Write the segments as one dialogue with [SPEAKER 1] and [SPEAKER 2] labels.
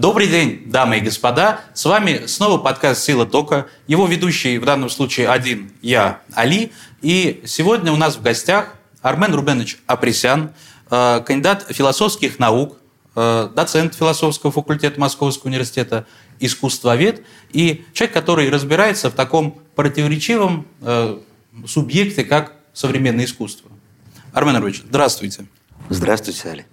[SPEAKER 1] Добрый день, дамы и господа. С вами снова подкаст «Сила тока». Его ведущий в данном случае один, я, Али. И сегодня у нас в гостях Армен Рубенович Апресян, э, кандидат философских наук, э, доцент философского факультета Московского университета, искусствовед и человек, который разбирается в таком противоречивом э, субъекте, как современное искусство. Армен Рубенович, здравствуйте.
[SPEAKER 2] Здравствуйте, Али.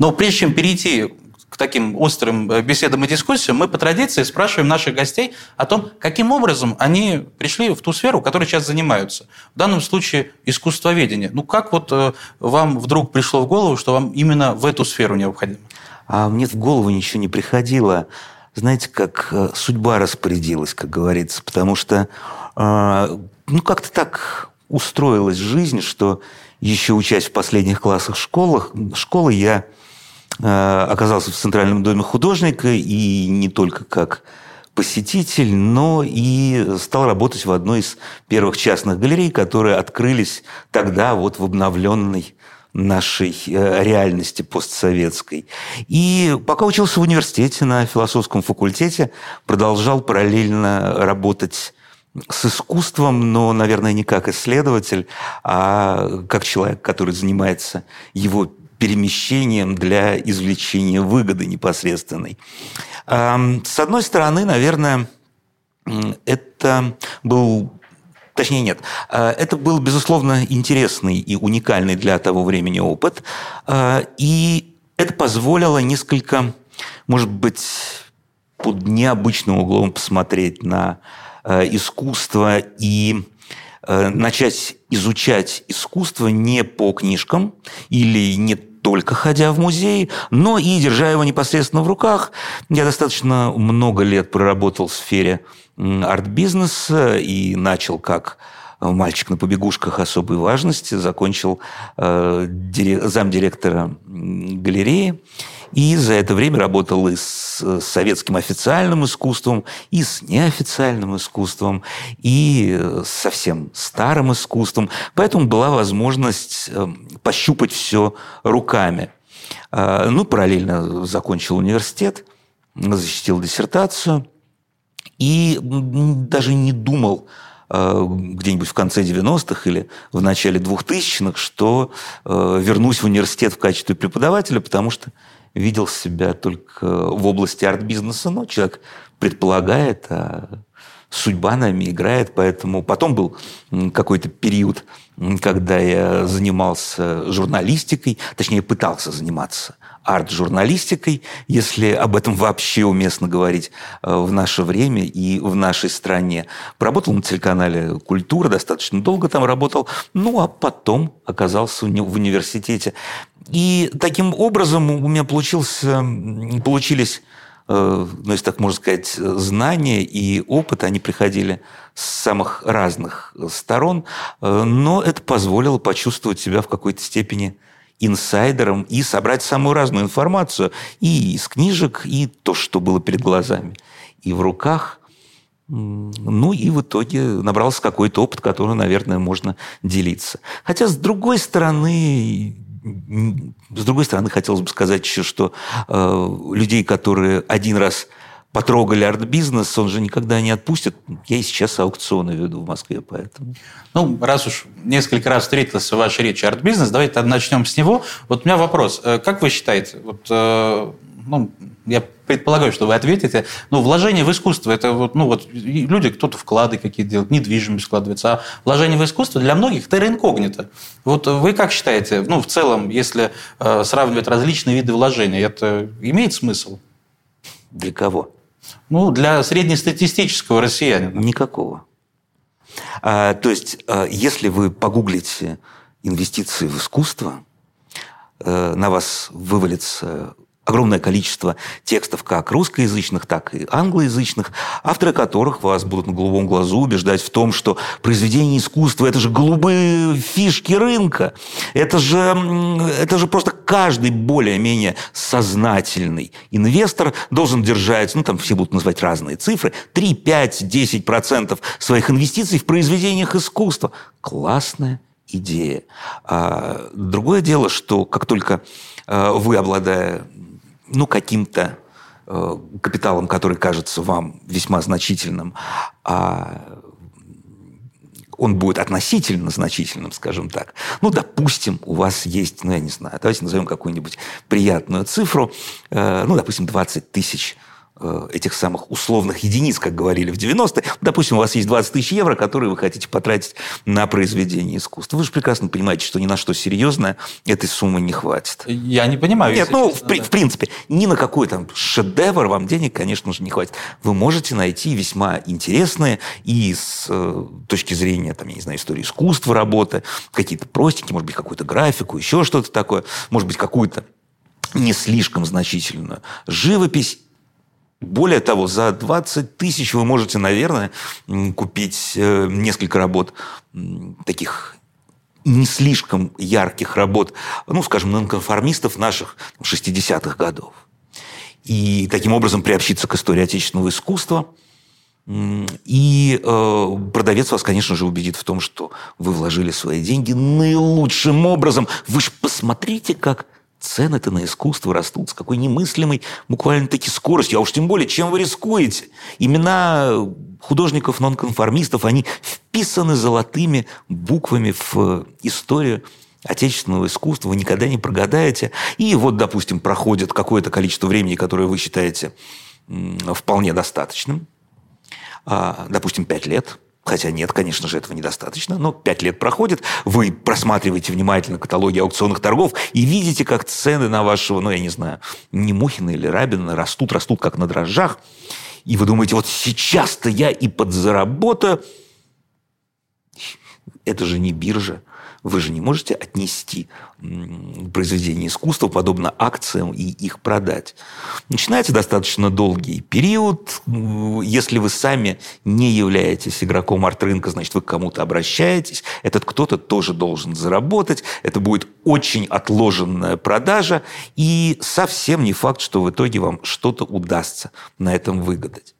[SPEAKER 1] Но прежде чем перейти к таким острым э, беседам и дискуссиям, мы по традиции спрашиваем наших гостей о том, каким образом они пришли в ту сферу, которой сейчас занимаются. В данном случае искусствоведение. Ну, как вот э, вам вдруг пришло в голову, что вам именно в эту сферу необходимо?
[SPEAKER 2] А мне в голову ничего не приходило. Знаете, как э, судьба распорядилась, как говорится, потому что ну, как-то так устроилась жизнь, что еще учась в последних классах школах, школы я оказался в Центральном доме художника и не только как посетитель, но и стал работать в одной из первых частных галерей, которые открылись тогда вот в обновленной нашей э, реальности постсоветской. И пока учился в университете на философском факультете, продолжал параллельно работать с искусством, но, наверное, не как исследователь, а как человек, который занимается его перемещением для извлечения выгоды непосредственной. С одной стороны, наверное, это был Точнее, нет. А, это был, безусловно, интересный и уникальный для того времени опыт. А, и это позволило несколько, может быть, под необычным углом посмотреть на а, искусство и начать изучать искусство не по книжкам или не только ходя в музей, но и держа его непосредственно в руках. Я достаточно много лет проработал в сфере арт-бизнеса и начал как мальчик на побегушках особой важности, закончил э, замдиректора галереи. И за это время работал и с советским официальным искусством, и с неофициальным искусством, и с совсем старым искусством. Поэтому была возможность эм, пощупать все руками. А, ну, параллельно закончил университет, защитил диссертацию и даже не думал э, где-нибудь в конце 90-х или в начале 2000-х, что э, вернусь в университет в качестве преподавателя, потому что видел себя только в области арт-бизнеса, но человек предполагает, а судьба нами играет, поэтому потом был какой-то период, когда я занимался журналистикой, точнее пытался заниматься арт-журналистикой, если об этом вообще уместно говорить э, в наше время и в нашей стране. Поработал на телеканале «Культура», достаточно долго там работал, ну а потом оказался в университете. И таким образом у меня получился, получились э, ну, если так можно сказать, знания и опыт, они приходили с самых разных сторон, э, но это позволило почувствовать себя в какой-то степени инсайдером и собрать самую разную информацию и из книжек, и то, что было перед глазами, и в руках. Ну и в итоге набрался какой-то опыт, который, наверное, можно делиться. Хотя, с другой стороны, с другой стороны, хотелось бы сказать еще, что э, людей, которые один раз потрогали арт-бизнес, он же никогда не отпустит. Я и сейчас аукционы веду в Москве, поэтому...
[SPEAKER 1] Ну, раз уж несколько раз встретилась в вашей речи арт-бизнес, давайте начнем с него. Вот у меня вопрос. Э, как вы считаете, вот, э, ну, я предполагаю, что вы ответите, ну, вложение в искусство, это вот, ну, вот люди, кто-то вклады какие-то делают, недвижимость вкладывается, а вложение в искусство для многих это инкогнито. Вот вы как считаете, ну, в целом, если э, сравнивать различные виды вложений, это имеет смысл?
[SPEAKER 2] Для кого?
[SPEAKER 1] Ну, для среднестатистического россиянина.
[SPEAKER 2] Никакого. А, то есть, а, если вы погуглите инвестиции в искусство, э, на вас вывалится огромное количество текстов как русскоязычных, так и англоязычных, авторы которых вас будут на голубом глазу убеждать в том, что произведение искусства – это же голубые фишки рынка. Это же, это же просто каждый более-менее сознательный инвестор должен держать, ну там все будут называть разные цифры, 3, 5, 10 процентов своих инвестиций в произведениях искусства. Классная идея. А другое дело, что как только а, вы, обладая ну, каким-то э, капиталом, который кажется вам весьма значительным, а он будет относительно значительным, скажем так. Ну, допустим, у вас есть, ну, я не знаю, давайте назовем какую-нибудь приятную цифру, э, ну, допустим, 20 тысяч этих самых условных единиц, как говорили в 90-е. Допустим, у вас есть 20 тысяч евро, которые вы хотите потратить на произведение искусства. Вы же прекрасно понимаете, что ни на что серьезное этой суммы не хватит.
[SPEAKER 1] Я не понимаю.
[SPEAKER 2] Нет, ну, честно, в, да. в принципе, ни на какой там шедевр вам денег, конечно же, не хватит. Вы можете найти весьма интересные и с э, точки зрения, там, я не знаю, истории искусства работы, какие-то простенькие, может быть, какую-то графику, еще что-то такое, может быть, какую-то не слишком значительную живопись более того, за 20 тысяч вы можете, наверное, купить э, несколько работ таких не слишком ярких работ, ну, скажем, нонконформистов наших 60-х годов. И таким образом приобщиться к истории отечественного искусства. И э, продавец вас, конечно же, убедит в том, что вы вложили свои деньги наилучшим образом. Вы же посмотрите, как Цены-то на искусство растут с какой немыслимой буквально-таки скоростью. А уж тем более, чем вы рискуете? Имена художников-нонконформистов, они вписаны золотыми буквами в историю отечественного искусства, вы никогда не прогадаете. И вот, допустим, проходит какое-то количество времени, которое вы считаете вполне достаточным, а, допустим, пять лет – Хотя нет, конечно же, этого недостаточно. Но пять лет проходит, вы просматриваете внимательно каталоги аукционных торгов и видите, как цены на вашего, ну, я не знаю, Немухина или Рабина растут, растут как на дрожжах. И вы думаете, вот сейчас-то я и подзаработаю. Это же не биржа. Вы же не можете отнести произведение искусства подобно акциям и их продать. Начинается достаточно долгий период. Если вы сами не являетесь игроком арт-рынка, значит, вы к кому-то обращаетесь. Этот кто-то тоже должен заработать. Это будет очень отложенная продажа. И совсем не факт, что в итоге вам что-то удастся на этом выгадать.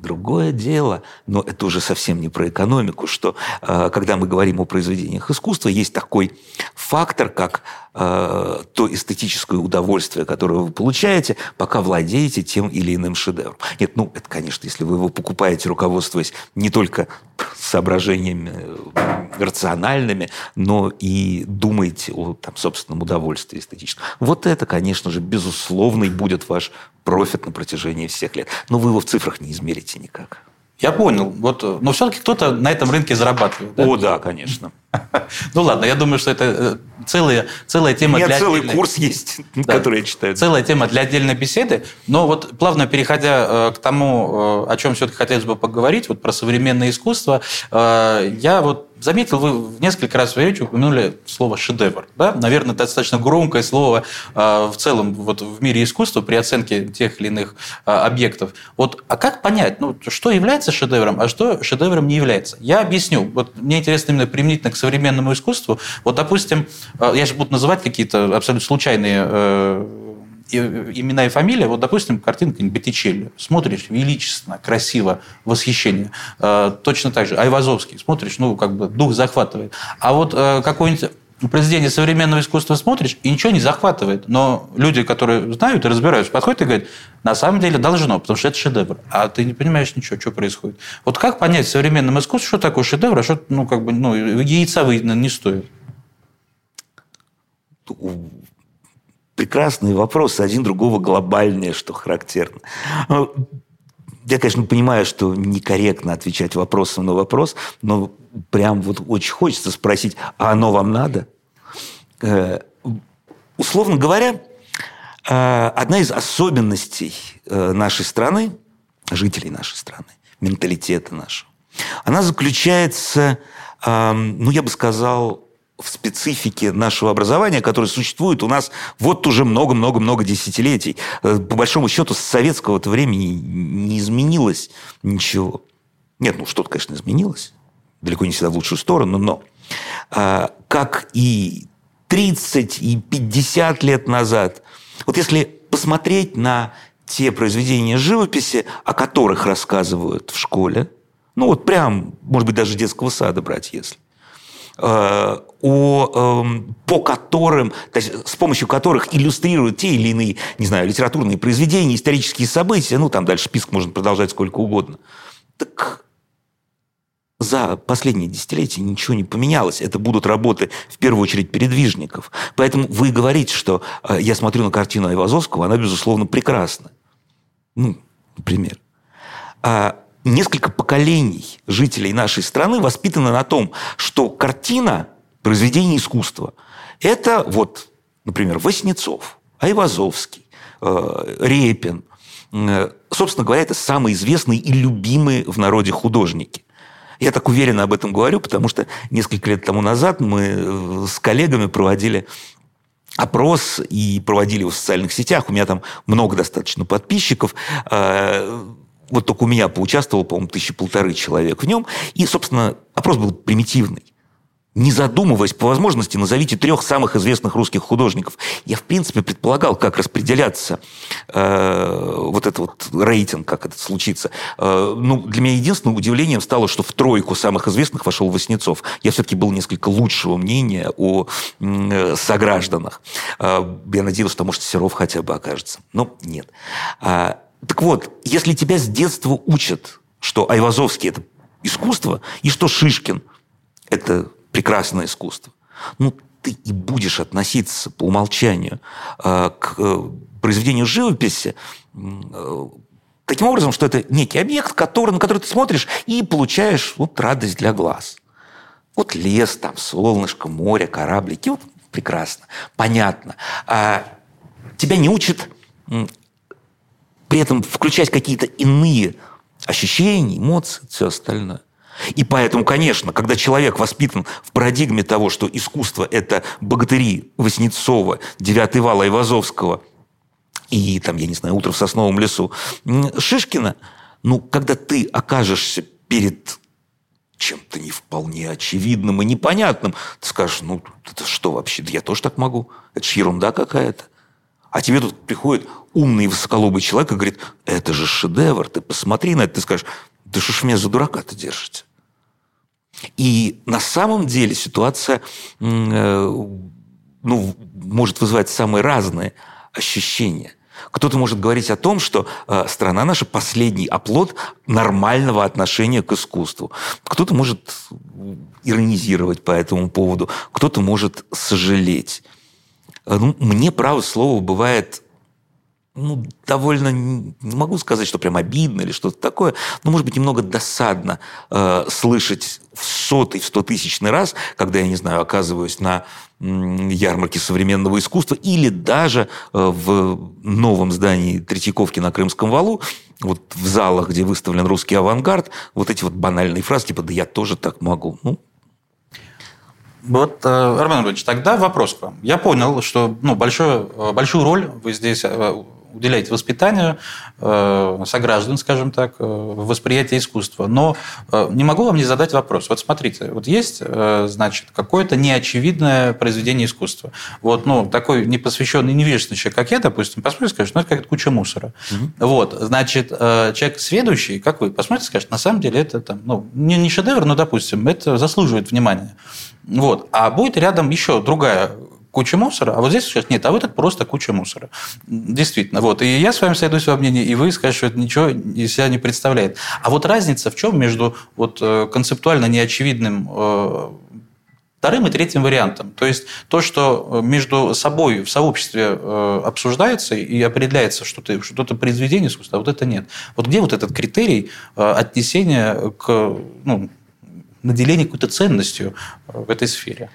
[SPEAKER 2] Другое дело, но это уже совсем не про экономику, что э, когда мы говорим о произведениях искусства, есть такой фактор, как э, то эстетическое удовольствие, которое вы получаете, пока владеете тем или иным шедевром. Нет, ну, это, конечно, если вы его покупаете, руководствуясь не только соображениями э, рациональными, но и думаете о там, собственном удовольствии эстетическом. Вот это, конечно же, безусловный будет ваш профит на протяжении всех лет. Но вы его в цифрах не измерите никак.
[SPEAKER 1] Я понял. Вот, но все-таки кто-то на этом рынке зарабатывает.
[SPEAKER 2] Да? О, да, конечно.
[SPEAKER 1] Ну ладно, я думаю, что это э, целая, целая тема
[SPEAKER 2] для... У меня целый курс есть, который я читаю.
[SPEAKER 1] Целая тема для отдельной беседы. Но вот плавно переходя э, к тому, э, о чем все-таки хотелось бы поговорить, вот про современное искусство, я вот заметил, вы несколько раз в речи упомянули слово «шедевр». Да? Наверное, достаточно громкое слово в целом вот в мире искусства при оценке тех или иных объектов. Вот, а как понять, ну, что является шедевром, а что шедевром не является? Я объясню. Вот мне интересно именно применительно к современному искусству. Вот, допустим, э, я же буду называть какие-то абсолютно случайные э, имена и фамилии, вот, допустим, картинка Боттичелли. Смотришь, величественно, красиво, восхищение. Э, точно так же Айвазовский. Смотришь, ну, как бы дух захватывает. А вот какой-нибудь произведение современного искусства смотришь, и ничего не захватывает. Но люди, которые знают и разбираются, подходят и говорят, на самом деле должно, потому что это шедевр. А ты не понимаешь ничего, что происходит. Вот как понять в современном искусстве, что такое шедевр, а что, ну, как бы, ну, яйца выедено не стоит?
[SPEAKER 2] Прекрасный вопрос, один другого глобальнее, что характерно. Я, конечно, понимаю, что некорректно отвечать вопросом на вопрос, но прям вот очень хочется спросить, а оно вам надо? Э, условно говоря, э, одна из особенностей э, нашей страны, жителей нашей страны, менталитета нашего, она заключается, ну, я бы сказал, в специфике нашего образования, которое существует у нас вот уже много-много-много десятилетий. По большому счету, с советского времени не изменилось ничего. Нет, ну что-то, конечно, изменилось далеко не всегда в лучшую сторону, но а, как и 30 и 50 лет назад, вот если посмотреть на те произведения живописи, о которых рассказывают в школе, ну вот прям, может быть, даже детского сада брать, если, о, эм, по которым, то есть, с помощью которых иллюстрируют те или иные, не знаю, литературные произведения, исторические события, ну, там дальше список можно продолжать сколько угодно. Так за последние десятилетия ничего не поменялось. Это будут работы, в первую очередь, передвижников. Поэтому вы говорите, что э, я смотрю на картину Айвазовского, она, безусловно, прекрасна. Ну, например. А несколько поколений жителей нашей страны воспитаны на том, что картина – произведение искусства. Это вот, например, Васнецов, Айвазовский, э, Репин. Э, собственно говоря, это самые известные и любимые в народе художники. Я так уверенно об этом говорю, потому что несколько лет тому назад мы э, с коллегами проводили опрос и проводили его в социальных сетях. У меня там много достаточно подписчиков. Вот только у меня поучаствовало, по-моему, тысячи полторы человек в нем. И, собственно, опрос был примитивный не задумываясь, по возможности назовите трех самых известных русских художников. Я, в принципе, предполагал, как распределяться э, вот этот вот рейтинг, как это случится. Э, ну, для меня единственным удивлением стало, что в тройку самых известных вошел Васнецов. Я все-таки был несколько лучшего мнения о э, согражданах. Э, я надеялся, что, может, Серов хотя бы окажется. Но нет. Так вот, если тебя с детства учат, что Айвазовский – это искусство, и что Шишкин – это прекрасное искусство. Ну, ты и будешь относиться по умолчанию э, к э, произведению живописи э, таким образом, что это некий объект, который, на который ты смотришь и получаешь вот радость для глаз. Вот лес, там солнышко, море, кораблики. Вот прекрасно, понятно. А тебя не учат при этом включать какие-то иные ощущения, эмоции, все остальное. И поэтому, конечно, когда человек воспитан в парадигме того, что искусство – это богатыри Васнецова, Девятый вал Айвазовского и, там, я не знаю, «Утро в сосновом лесу» Шишкина, ну, когда ты окажешься перед чем-то не вполне очевидным и непонятным, ты скажешь, ну, это что вообще? Да я тоже так могу. Это же ерунда какая-то. А тебе тут приходит умный высоколобый человек и говорит, это же шедевр, ты посмотри на это. Ты скажешь, да что ж меня за дурака-то держите? И на самом деле ситуация э, ну, может вызывать самые разные ощущения. Кто-то может говорить о том, что э, страна наша последний оплот нормального отношения к искусству. Кто-то может иронизировать по этому поводу, кто-то может сожалеть. Э, ну, мне, право слово, бывает ну, довольно, не могу сказать, что прям обидно или что-то такое, но, может быть, немного досадно э, слышать в сотый, в стотысячный раз, когда, я не знаю, оказываюсь на ярмарке современного искусства или даже э, в новом здании Третьяковки на Крымском валу, вот в залах, где выставлен русский авангард, вот эти вот банальные фразы, типа «да я тоже так могу». Ну,
[SPEAKER 1] вот, э, Армен Ильич, тогда вопрос к вам. Я понял, что ну, большую, э, большую роль вы здесь уделяете воспитанию э, сограждан, скажем так, э, в восприятии искусства. Но э, не могу вам не задать вопрос. Вот смотрите, вот есть, э, значит, какое-то неочевидное произведение искусства. Вот, ну, такой непосвященный невежественный человек, как я, допустим, посмотрит, скажет, ну, это какая-то куча мусора. Угу. Вот, значит, э, человек сведущий, как вы, посмотрите, скажет, на самом деле это там, ну, не, не шедевр, но, допустим, это заслуживает внимания. Вот. А будет рядом еще другая куча мусора, а вот здесь сейчас нет, а вот это просто куча мусора. Действительно. Вот. И я с вами соедуюсь во мнении, и вы скажете, что это ничего из себя не представляет. А вот разница в чем между вот э, концептуально неочевидным э, вторым и третьим вариантом. То есть то, что между собой в сообществе э, обсуждается и определяется что-то, что-то произведение искусства, а вот это нет. Вот где вот этот критерий отнесения к ну, наделения какой-то ценностью в этой сфере?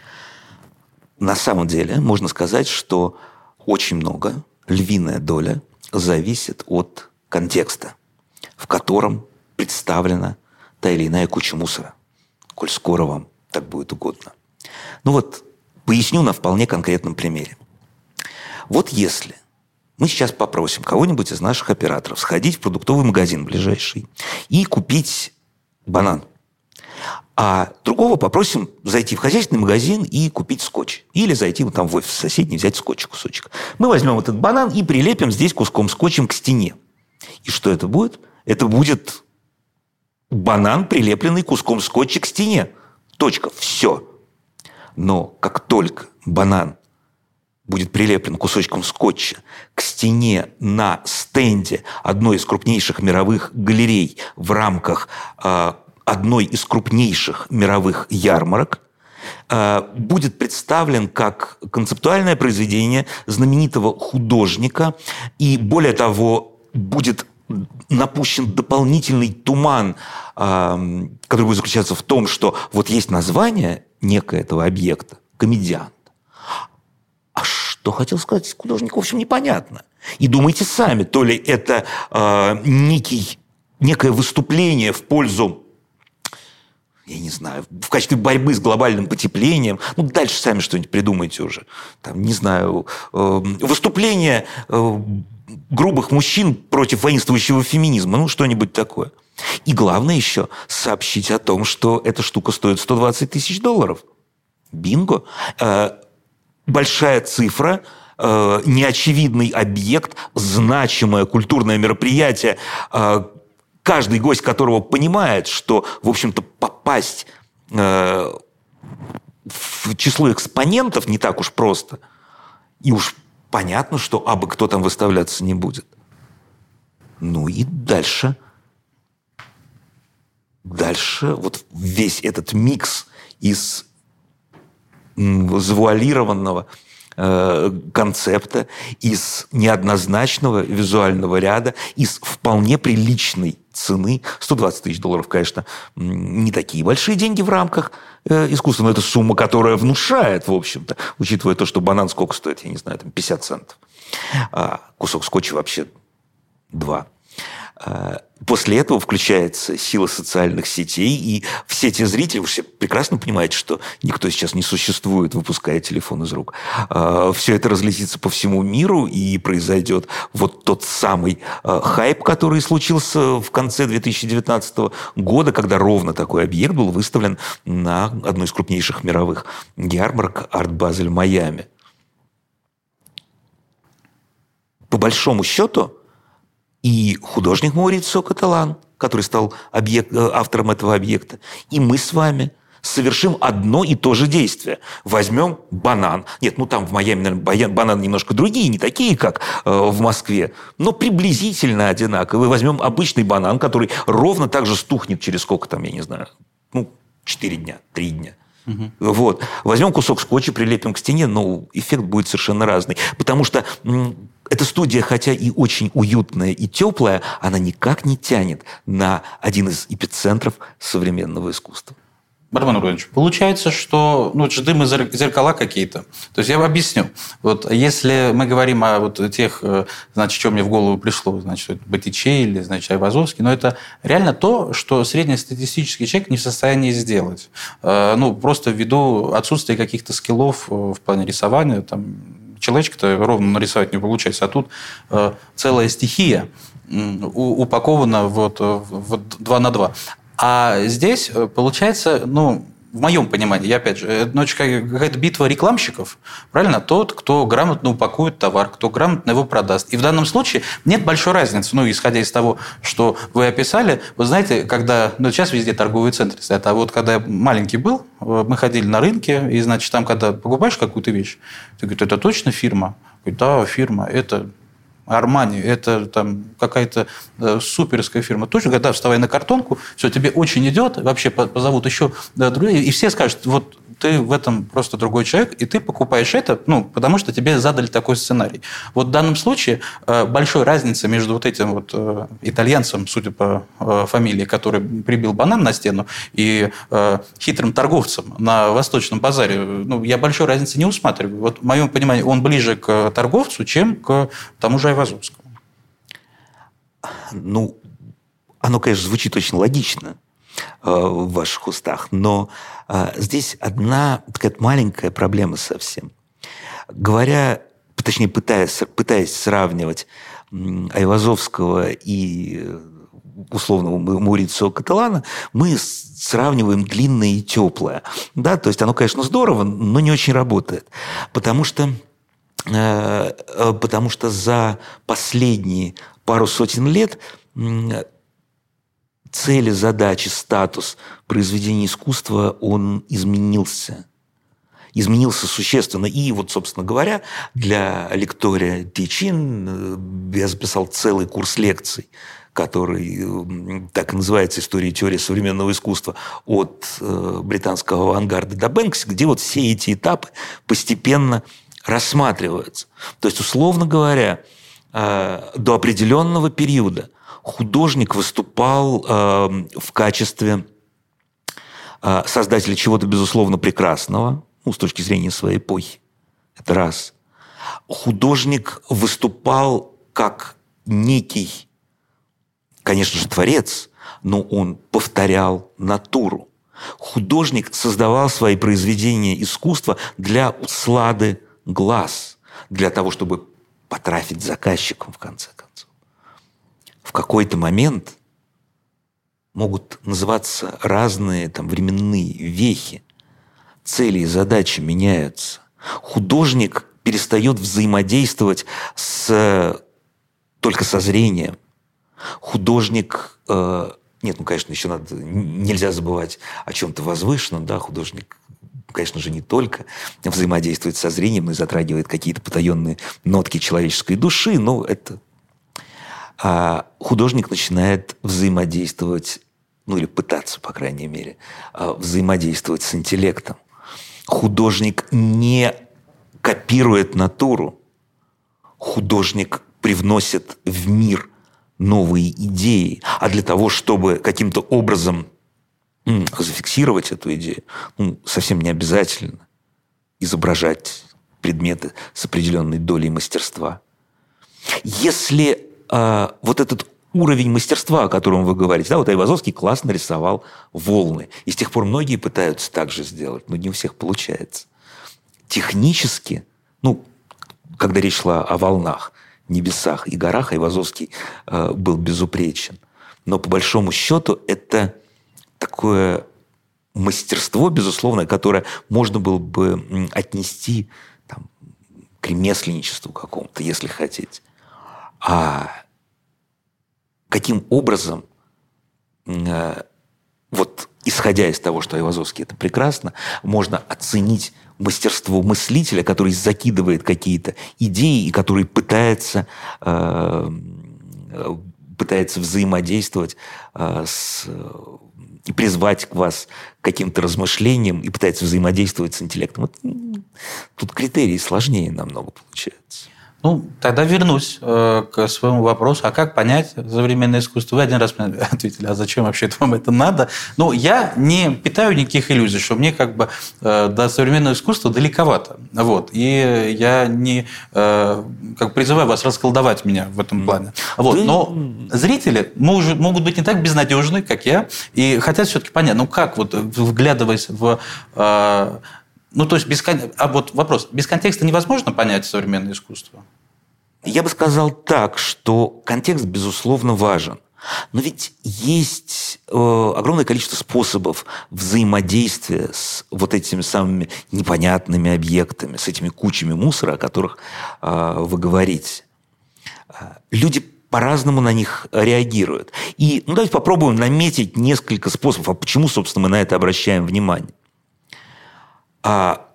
[SPEAKER 2] На самом деле можно сказать, что очень много, львиная доля, зависит от контекста, в котором представлена та или иная куча мусора, коль скоро вам так будет угодно. Ну вот, поясню на вполне конкретном примере. Вот если мы сейчас попросим кого-нибудь из наших операторов сходить в продуктовый магазин ближайший и купить банан – а другого попросим зайти в хозяйственный магазин и купить скотч. Или зайти вот там в офис соседний, взять скотч кусочек. Мы возьмем этот банан и прилепим здесь куском скотчем к стене. И что это будет? Это будет банан, прилепленный куском скотча к стене. Точка. Все. Но как только банан будет прилеплен кусочком скотча к стене на стенде одной из крупнейших мировых галерей в рамках э, одной из крупнейших мировых ярмарок, э, будет представлен как концептуальное произведение знаменитого художника и, более того, будет напущен дополнительный туман, э, который будет заключаться в том, что вот есть название некое этого объекта, комедиан, а что хотел сказать художник, в общем, непонятно. И думайте сами, то ли это э, некий, некое выступление в пользу я не знаю, в качестве борьбы с глобальным потеплением. Ну, дальше сами что-нибудь придумайте уже. Там, не знаю, э, выступление э, грубых мужчин против воинствующего феминизма. Ну, что-нибудь такое. И главное еще сообщить о том, что эта штука стоит 120 тысяч долларов. Бинго. Э, большая цифра, э, неочевидный объект, значимое культурное мероприятие, э, каждый гость которого понимает, что, в общем-то, попасть э, в число экспонентов не так уж просто. И уж понятно, что абы кто там выставляться не будет. Ну и дальше. Дальше вот весь этот микс из завуалированного э, концепта, из неоднозначного визуального ряда, из вполне приличной цены. 120 тысяч долларов, конечно, не такие большие деньги в рамках э, искусства, но это сумма, которая внушает, в общем-то, учитывая то, что банан сколько стоит, я не знаю, там 50 центов. А кусок скотча вообще 2. А, после этого включается сила социальных сетей, и все те зрители, вы все прекрасно понимаете, что никто сейчас не существует, выпуская телефон из рук. А, все это разлетится по всему миру, и произойдет вот тот самый а, хайп, который случился в конце 2019 года, когда ровно такой объект был выставлен на одной из крупнейших мировых ярмарок Арт Базель Майами. По большому счету, и художник Маурицио Каталан, который стал объект, э, автором этого объекта, и мы с вами совершим одно и то же действие. Возьмем банан. Нет, ну там в Майами, наверное, бананы немножко другие, не такие, как э, в Москве, но приблизительно одинаковые. Возьмем обычный банан, который ровно так же стухнет через сколько там, я не знаю, ну, 4 дня, 3 дня. Угу. Вот. Возьмем кусок скотча, прилепим к стене, но эффект будет совершенно разный. Потому что эта студия, хотя и очень уютная и теплая, она никак не тянет на один из эпицентров современного искусства.
[SPEAKER 1] Бармен Рудович, получается, что ну, это же дым и зеркала какие-то. То есть я вам объясню. Вот если мы говорим о вот тех, э, значит, что мне в голову пришло, значит, Батичей или, значит, Айвазовский, но это реально то, что среднестатистический человек не в состоянии сделать. Э, ну, просто ввиду отсутствия каких-то скиллов э, в плане рисования, там, человечка-то ровно нарисовать не получается. А тут э, целая стихия упакована вот в 2 на 2. А здесь э, получается, ну, в моем понимании, я опять же, это ну, какая-то битва рекламщиков, правильно? Тот, кто грамотно упакует товар, кто грамотно его продаст. И в данном случае нет большой разницы, ну, исходя из того, что вы описали. Вы знаете, когда, ну, сейчас везде торговые центры стоят, а вот когда я маленький был, э, мы ходили на рынке, и, значит, там, когда покупаешь какую-то вещь, ты говоришь, это точно фирма? Говорит, да, фирма, это Армани, это там какая-то э, суперская фирма. Точно, когда вставай на картонку, все, тебе очень идет, вообще позовут еще да, другие, и все скажут, вот ты в этом просто другой человек, и ты покупаешь это, ну, потому что тебе задали такой сценарий. Вот в данном случае э, большой разницы между вот этим вот э, итальянцем, судя по э, фамилии, который прибил банан на стену, и хитрым торговцем на Восточном базаре, ну, я большой разницы не усматриваю. Вот в моем понимании он ближе к торговцу, чем к тому же Айвазовскому.
[SPEAKER 2] Ну, оно, конечно, звучит очень логично в ваших устах, но а, здесь одна такая маленькая проблема совсем. Говоря, точнее, пытаясь, пытаясь сравнивать Айвазовского и условного Маурицио Каталана, мы сравниваем длинное и теплое. Да, то есть оно, конечно, здорово, но не очень работает. Потому что, э, э, потому что за последние пару сотен лет цели, задачи, статус произведения искусства, он изменился. изменился существенно. И вот, собственно говоря, для лектория Тичин я записал целый курс лекций который так и называется «История и теория современного искусства» от э, британского авангарда до Бэнкси, где вот все эти этапы постепенно рассматриваются. То есть, условно говоря, э, до определенного периода художник выступал э, в качестве создателя чего-то, безусловно, прекрасного, ну, с точки зрения своей эпохи. Это раз. Художник выступал как некий конечно же, творец, но он повторял натуру. Художник создавал свои произведения искусства для услады глаз, для того, чтобы потрафить заказчикам, в конце концов. В какой-то момент могут называться разные там, временные вехи. Цели и задачи меняются. Художник перестает взаимодействовать с, только со зрением, Художник, э, нет, ну, конечно, еще надо, нельзя забывать о чем-то возвышенном, да, художник конечно же, не только взаимодействует со зрением, и затрагивает какие-то потаенные нотки человеческой души, но это а художник начинает взаимодействовать, ну или пытаться, по крайней мере, а, взаимодействовать с интеллектом. Художник не копирует натуру, художник привносит в мир новые идеи. А для того, чтобы каким-то образом зафиксировать эту идею, ну, совсем не обязательно изображать предметы с определенной долей мастерства. Если э, вот этот уровень мастерства, о котором вы говорите, да, вот Айвазовский классно рисовал волны, и с тех пор многие пытаются так же сделать, но не у всех получается. Технически, ну, когда речь шла о волнах, небесах и горах Айвазовский э, был безупречен. Но по большому счету это такое мастерство, безусловно, которое можно было бы отнести там, к ремесленничеству какому-то, если хотите. А каким образом, э, вот исходя из того, что Айвазовский это прекрасно, можно оценить мастерство мыслителя, который закидывает какие-то идеи и который пытается, э, пытается взаимодействовать э, с и призвать к вас каким-то размышлениям и пытается взаимодействовать с интеллектом. Вот, тут критерии сложнее намного получаются.
[SPEAKER 1] Ну, тогда вернусь э, к своему вопросу. А как понять современное искусство? Вы один раз мне ответили, а зачем вообще вам это надо? Ну, я не питаю никаких иллюзий, что мне как бы э, до современного искусства далековато. Вот. И я не э, как призываю вас расколдовать меня в этом плане. Вот. Но зрители может, могут быть не так безнадежны, как я, и хотят все-таки понять, ну как вот вглядываясь в э, ну, то есть, без, а вот вопрос, без контекста невозможно понять современное искусство?
[SPEAKER 2] Я бы сказал так, что контекст, безусловно, важен. Но ведь есть э, огромное количество способов взаимодействия с вот этими самыми непонятными объектами, с этими кучами мусора, о которых э, вы говорите. Э, люди по-разному на них реагируют. И ну, давайте попробуем наметить несколько способов. А почему, собственно, мы на это обращаем внимание? А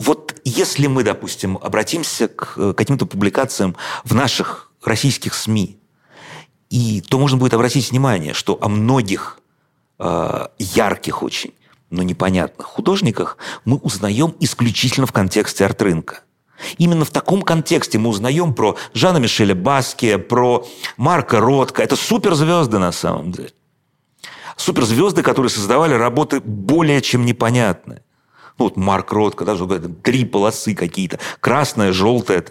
[SPEAKER 2] вот если мы, допустим, обратимся к э, каким-то публикациям в наших российских СМИ, и то можно будет обратить внимание, что о многих э, ярких очень, но непонятных художниках мы узнаем исключительно в контексте арт-рынка. Именно в таком контексте мы узнаем про Жана Мишеля Баски, про Марка Ротко. Это суперзвезды на самом деле суперзвезды, которые создавали работы более чем непонятные. Ну, вот Марк Ротко, даже три полосы какие-то. Красная, желтая,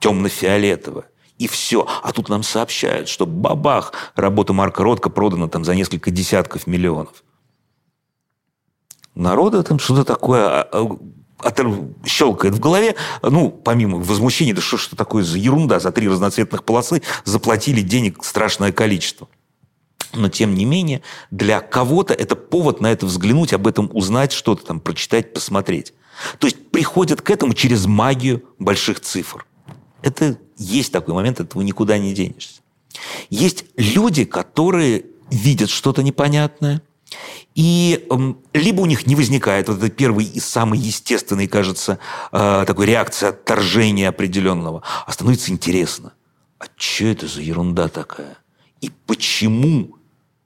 [SPEAKER 2] темно-фиолетовая. И все. А тут нам сообщают, что бабах, работа Марка Ротко продана там за несколько десятков миллионов. Народа там что-то такое а, а, щелкает в голове, ну, помимо возмущения, да что, что такое за ерунда, за три разноцветных полосы заплатили денег страшное количество. Но, тем не менее, для кого-то это повод на это взглянуть, об этом узнать, что-то там прочитать, посмотреть. То есть приходят к этому через магию больших цифр. Это есть такой момент, этого никуда не денешься. Есть люди, которые видят что-то непонятное, И либо у них не возникает вот это первый и самый естественный, кажется, э, такой реакция отторжения определенного, а становится интересно. А что это за ерунда такая? И почему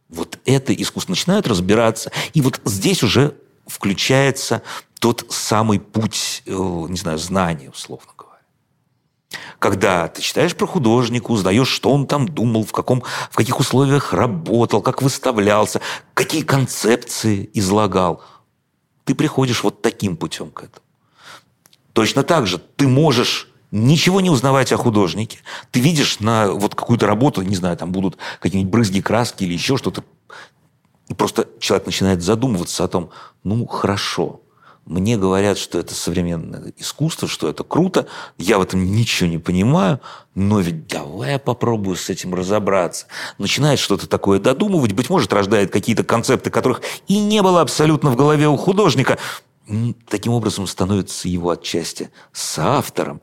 [SPEAKER 2] вот это искусство начинают разбираться? И вот здесь уже включается тот самый путь, э, не знаю, знания, условно когда ты читаешь про художника, узнаешь, что он там думал, в, каком, в каких условиях работал, как выставлялся, какие концепции излагал, ты приходишь вот таким путем к этому. Точно так же ты можешь ничего не узнавать о художнике. Ты видишь на вот какую-то работу, не знаю, там будут какие-нибудь брызги краски или еще что-то, и просто человек начинает задумываться о том, ну, хорошо, мне говорят, что это современное искусство, что это круто. Я в этом ничего не понимаю, но ведь давай я попробую с этим разобраться. Начинает что-то такое додумывать, быть может, рождает какие-то концепты, которых и не было абсолютно в голове у художника. Таким образом становится его отчасти соавтором.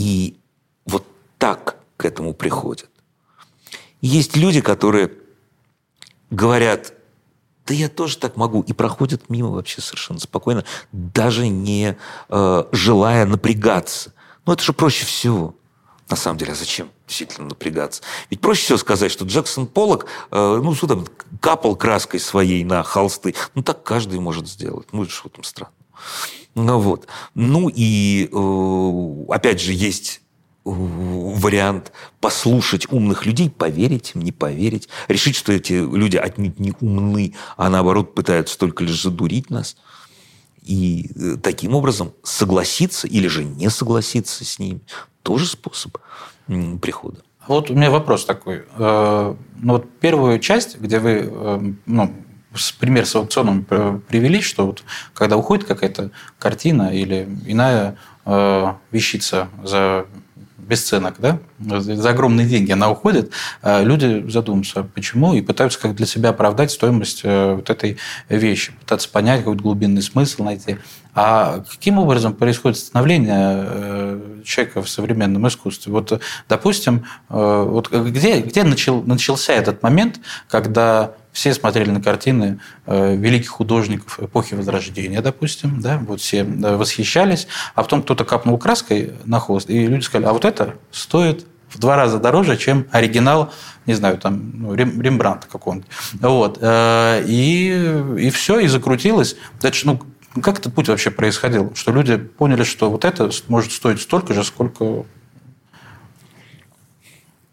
[SPEAKER 2] И вот так к этому приходят. Есть люди, которые говорят, да я тоже так могу. И проходят мимо вообще совершенно спокойно, даже не э, желая напрягаться. Ну, это же проще всего. На самом деле, а зачем действительно напрягаться? Ведь проще всего сказать, что Джексон Поллок, э, ну, что там, капал краской своей на холсты. Ну, так каждый может сделать. Ну, это что там странно. Ну, вот. Ну, и, э, опять же, есть вариант послушать умных людей, поверить им, не поверить, решить, что эти люди отнюдь не умны, а наоборот пытаются только лишь задурить нас. И э, таким образом согласиться или же не согласиться с ними тоже способ прихода.
[SPEAKER 1] Вот у меня вопрос такой. Э, ну вот первую часть, где вы э, ну, пример с аукционом привели, что вот когда уходит какая-то картина или иная вещица за бесценок, да, за огромные деньги она уходит, а люди задумаются, почему, и пытаются как для себя оправдать стоимость э, вот этой вещи, пытаться понять какой-то глубинный смысл найти. А каким образом происходит становление э, человека в современном искусстве? Вот, допустим, э, вот где, где начал, начался этот момент, когда все смотрели на картины э, великих художников эпохи Возрождения, допустим, да, вот все восхищались, а потом кто-то капнул краской на хвост, и люди сказали, а вот это стоит в два раза дороже, чем оригинал, не знаю, там, ну, Рембрандта какого-нибудь. Вот. Э, и, и все, и закрутилось. Дальше, ну, как этот путь вообще происходил? Что люди поняли, что вот это может стоить столько же, сколько...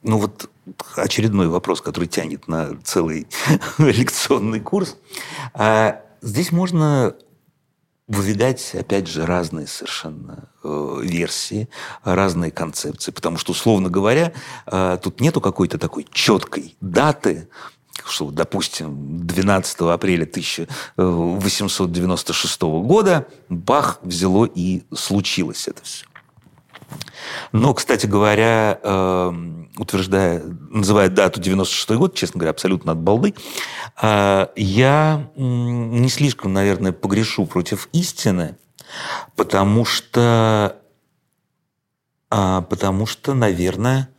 [SPEAKER 2] Ну вот очередной вопрос, который тянет на целый лекционный курс. А здесь можно выведать, опять же, разные совершенно э, версии, разные концепции, потому что, условно говоря, э, тут нету какой-то такой четкой даты, что, допустим, 12 апреля 1896 года Бах взяло и случилось это все. Но, кстати говоря, эм, утверждая, называя дату 96 год, честно говоря, абсолютно от балды, э, я не слишком, наверное, погрешу против истины, потому что, а, потому что, наверное,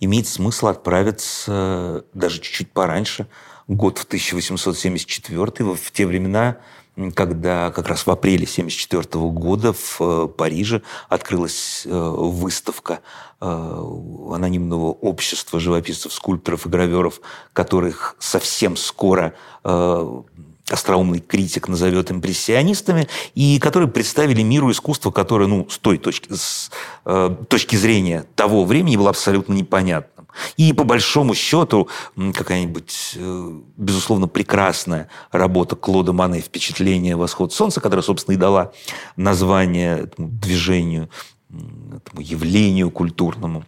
[SPEAKER 2] имеет смысл отправиться даже чуть-чуть пораньше, год в 1874, в те времена, когда как раз в апреле 1974 года в э, Париже открылась э, выставка э, анонимного общества живописцев, скульпторов и граверов, которых совсем скоро остроумный критик назовет импрессионистами, и которые представили миру искусство, которое, ну, с той точки, с э, точки зрения того времени было абсолютно непонятным. И по большому счету какая-нибудь, э, безусловно, прекрасная работа Клода Мане «Впечатление восход солнца», которая, собственно, и дала название этому движению, этому явлению культурному,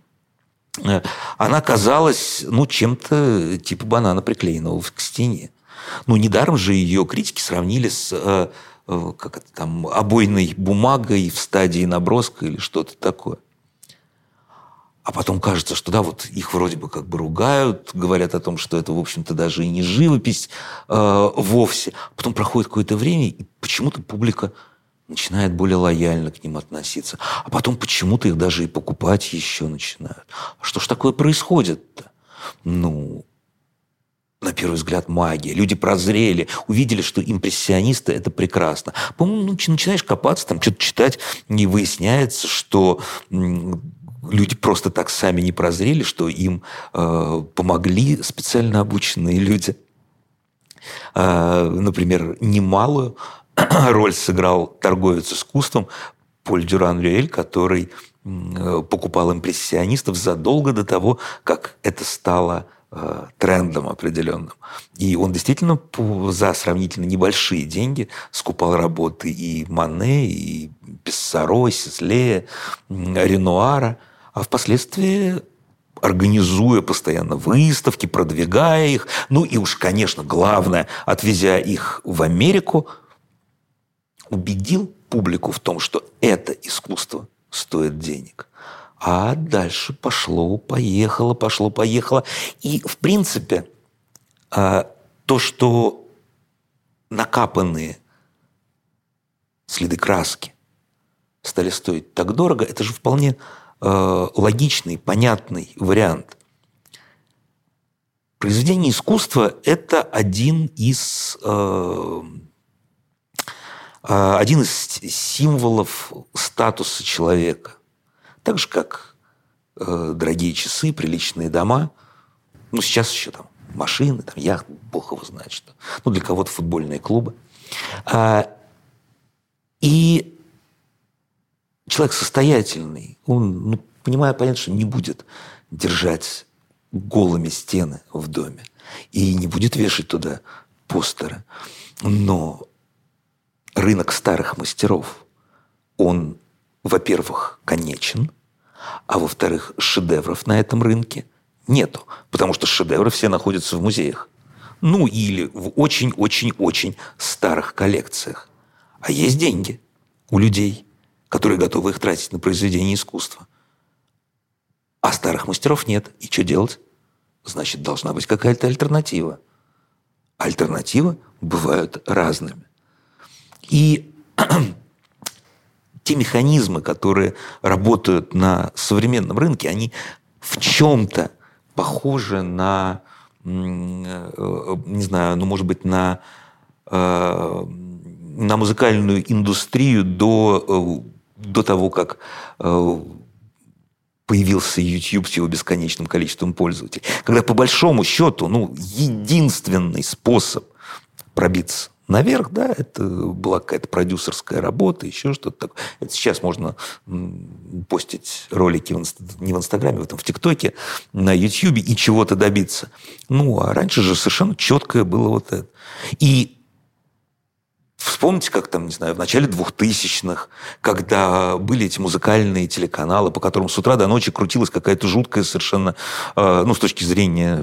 [SPEAKER 2] э, она казалась, ну, чем-то типа банана, приклеенного к стене. Ну, недаром же ее критики сравнили с э, как это там, обойной бумагой в стадии наброска или что-то такое. А потом кажется, что да, вот их вроде бы как бы ругают, говорят о том, что это, в общем-то, даже и не живопись э, вовсе. Потом проходит какое-то время, и почему-то публика начинает более лояльно к ним относиться. А потом почему-то их даже и покупать еще начинают. А что ж такое происходит-то? Ну, на первый взгляд, магия. Люди прозрели, увидели, что импрессионисты – это прекрасно. По-моему, ну, начинаешь копаться, там что-то читать, и выясняется, что люди просто так сами не прозрели, что им э, помогли специально обученные люди. Э, например, немалую роль сыграл торговец искусством Поль Дюран Люэль, который э, покупал импрессионистов задолго до того, как это стало э, трендом определенным. И он действительно за сравнительно небольшие деньги скупал работы и Мане, и Писсаро, и Сизлея, Ренуара, а впоследствии организуя постоянно выставки, продвигая их, ну и уж, конечно, главное, отвезя их в Америку, убедил публику в том, что это искусство стоит денег. А дальше пошло, поехало, пошло, поехало. И, в принципе, а, то, что накапанные следы краски стали стоить так дорого, это же вполне логичный, понятный вариант. Произведение искусства – это один из а, а, один из символов статуса человека. Так же, как э, дорогие часы, приличные дома. Ну, сейчас еще там машины, там яхты, бог его знает что. Ну, для кого-то футбольные клубы. А, и человек состоятельный, он, ну, понимая, понятно, что не будет держать голыми стены в доме и не будет вешать туда постеры. Но рынок старых мастеров, он, во-первых, конечен, а во-вторых, шедевров на этом рынке нету, потому что шедевры все находятся в музеях. Ну, или в очень-очень-очень старых коллекциях. А есть деньги у людей, которые готовы их тратить на произведение искусства. А старых мастеров нет. И что делать? Значит, должна быть какая-то альтернатива. Альтернативы бывают разными. И те механизмы, которые работают на современном рынке, они в чем-то похожи на, э, не знаю, ну, может быть, на, э, на музыкальную индустрию до, э, до того, как появился YouTube с его бесконечным количеством пользователей. Когда по большому счету, ну, единственный способ пробиться наверх, да, это была какая-то продюсерская работа, еще что-то такое. Это сейчас можно постить ролики в инст... не в Инстаграме, в этом в ТикТоке, на Ютьюбе и чего-то добиться. Ну, а раньше же совершенно четкое было вот это. И Вспомните, как там, не знаю, в начале 2000-х, когда были эти музыкальные телеканалы, по которым с утра до ночи крутилась какая-то жуткая совершенно, э, ну, с точки зрения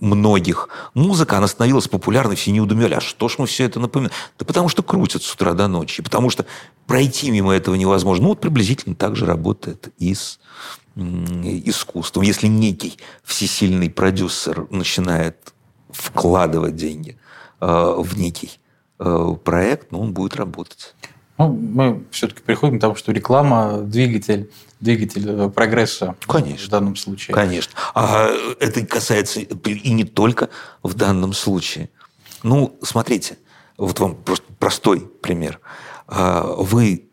[SPEAKER 2] многих, музыка, она становилась популярной, все недоумевали, а что ж мы все это напоминаем? Да потому что крутят с утра до ночи, потому что пройти мимо этого невозможно. Ну, вот приблизительно так же работает и с искусством. Если некий всесильный продюсер начинает вкладывать деньги э, в некий проект, но он будет работать.
[SPEAKER 1] Ну, мы все-таки приходим к тому, что реклама двигатель, двигатель э, прогресса
[SPEAKER 2] Конечно.
[SPEAKER 1] в данном случае.
[SPEAKER 2] Конечно. А это касается и не только в данном случае. Ну, смотрите, вот вам просто простой пример. А, вы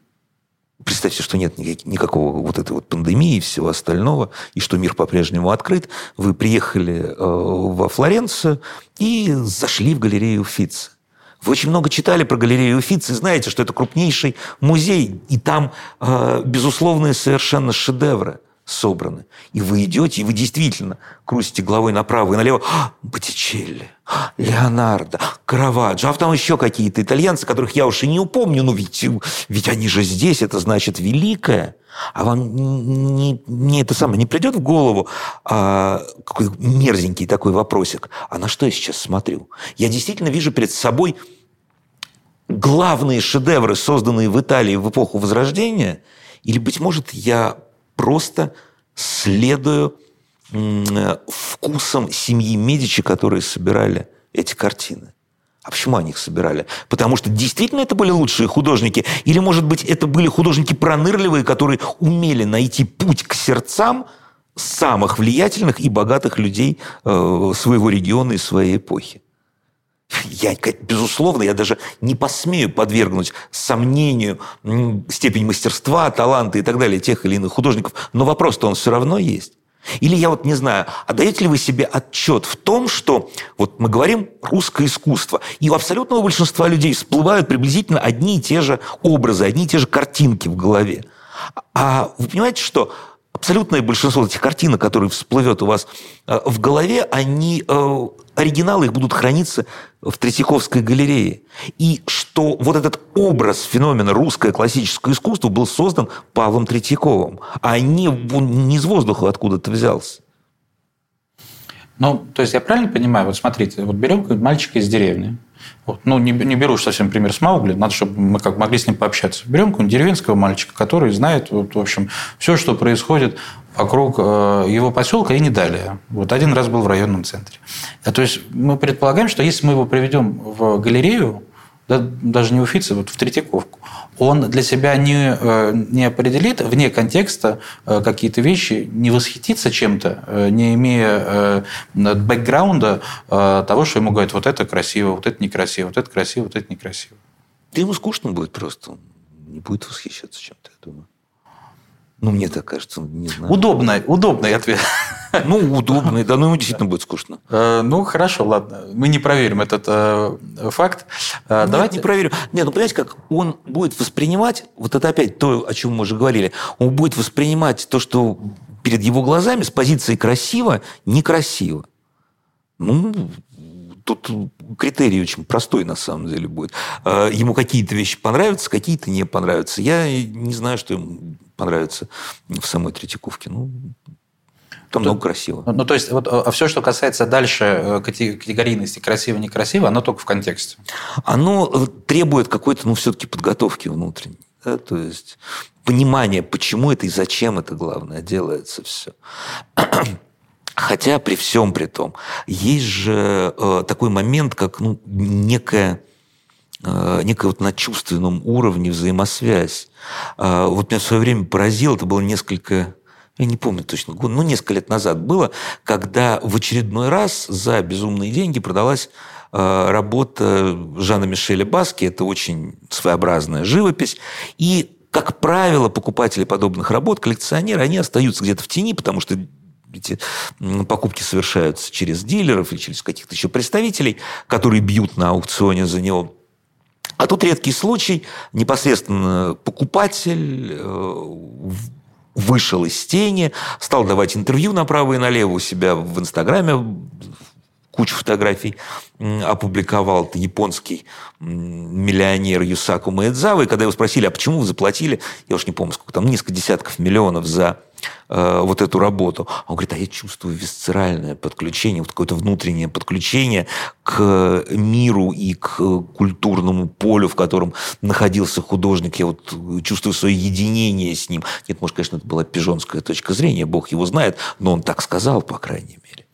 [SPEAKER 2] представьте, что нет никакого вот этой вот пандемии и всего остального, и что мир по-прежнему открыт. Вы приехали э, во Флоренцию и зашли в галерею Уффици. Вы очень много читали про галерею Уфицы, знаете, что это крупнейший музей, и там э, безусловные совершенно шедевры собраны. И вы идете, и вы действительно крутите головой направо и налево. А, Боттичелли, а, Леонардо, Караваджо, а там еще какие-то итальянцы, которых я уж и не упомню, но ведь, ведь они же здесь, это значит великое. А вам не, не это самое не придет в голову а, какой мерзенький такой вопросик? А на что я сейчас смотрю? Я действительно вижу перед собой главные шедевры, созданные в Италии в эпоху Возрождения, или, быть может, я просто следую вкусом семьи Медичи, которые собирали эти картины. А почему они их собирали? Потому что действительно это были лучшие художники? Или, может быть, это были художники пронырливые, которые умели найти путь к сердцам самых влиятельных и богатых людей э, своего региона и своей эпохи. Я, безусловно, я даже не посмею подвергнуть сомнению степень мастерства, таланта и так далее тех или иных художников, но вопрос-то он все равно есть. Или я вот не знаю, отдаете ли вы себе отчет в том, что вот мы говорим русское искусство, и у абсолютного большинства людей всплывают приблизительно одни и те же образы, одни и те же картинки в голове. А вы понимаете, что абсолютное большинство этих картинок, которые всплывет у вас э, в голове, они, э, оригиналы их будут храниться в Третьяковской галерее. И что вот этот образ феномена русское классическое искусство был создан Павлом Третьяковым, а не, не из воздуха откуда-то взялся.
[SPEAKER 1] Ну, то есть я правильно понимаю, вот смотрите, вот берем мальчика из деревни, вот. Ну, не, не беру совсем пример с Маугли, надо, чтобы мы как могли с ним пообщаться. Берем какого-нибудь деревенского мальчика, который знает, вот, в общем, все, что происходит вокруг э, его поселка и не далее. Вот один раз был в районном центре. А, то есть мы предполагаем, что если мы его приведем в галерею, да, даже не в Уфице, вот в Третьяковку, он для себя не, э, не определит вне контекста э, какие-то вещи, не восхитится чем-то, э, не имея бэкграунда того, что ему говорят, вот это красиво, вот это некрасиво, вот это красиво, вот это некрасиво.
[SPEAKER 2] Да ему скучно будет просто. Он не будет восхищаться чем-то, я думаю. Ну, мне так кажется, не знаю.
[SPEAKER 1] Удобный, удобный ответ.
[SPEAKER 2] Ну, удобный, да, но ему действительно будет скучно.
[SPEAKER 1] Э, ну, хорошо, ладно. Мы не проверим этот э, факт.
[SPEAKER 2] Э, Нет, Давайте... не проверим. Нет, ну, понимаете, как он будет воспринимать, вот это опять то, о чем мы уже говорили, он будет воспринимать то, что перед его глазами с позиции красиво, некрасиво. Ну, тут критерий очень простой на самом деле будет. Ему какие-то вещи понравятся, какие-то не понравятся. Я не знаю, что ему понравится в самой Третьяковке. Ну, там много красиво.
[SPEAKER 1] Ну, то есть, вот а все, что касается дальше э, категорийности красиво-некрасиво, оно только в контексте.
[SPEAKER 2] Оно э, требует какой-то, ну, все-таки подготовки внутренней. Да? То есть, понимание, почему это и зачем это, главное, делается все. Хотя при всем при том, есть же э, такой момент, как ну, некая, э, некая вот на чувственном уровне взаимосвязь. Э, вот меня в свое время поразило, это было несколько я не помню точно год, ну, несколько лет назад было, когда в очередной раз за безумные деньги продалась э, работа Жана Мишеля Баски. Это очень своеобразная живопись. И, как правило, покупатели подобных работ, коллекционеры, они остаются где-то в тени, потому что эти покупки совершаются через дилеров или через каких-то еще представителей, которые бьют на аукционе за него. А тут редкий случай, непосредственно покупатель э, вышел из тени, стал давать интервью направо и налево у себя в Инстаграме, кучу фотографий опубликовал это японский миллионер Юсаку Маэдзава. И когда его спросили, а почему вы заплатили, я уж не помню, сколько там, несколько десятков миллионов за э, вот эту работу. Он говорит, а я чувствую висцеральное подключение, вот какое-то внутреннее подключение к миру и к культурному полю, в котором находился художник. Я вот чувствую свое единение с ним. Нет, может, конечно, это была пижонская точка зрения, бог его знает, но он так сказал, по крайней мере.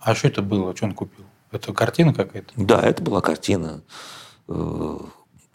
[SPEAKER 1] А что это было? Что он купил? Это картина какая-то?
[SPEAKER 2] Да, это была картина э,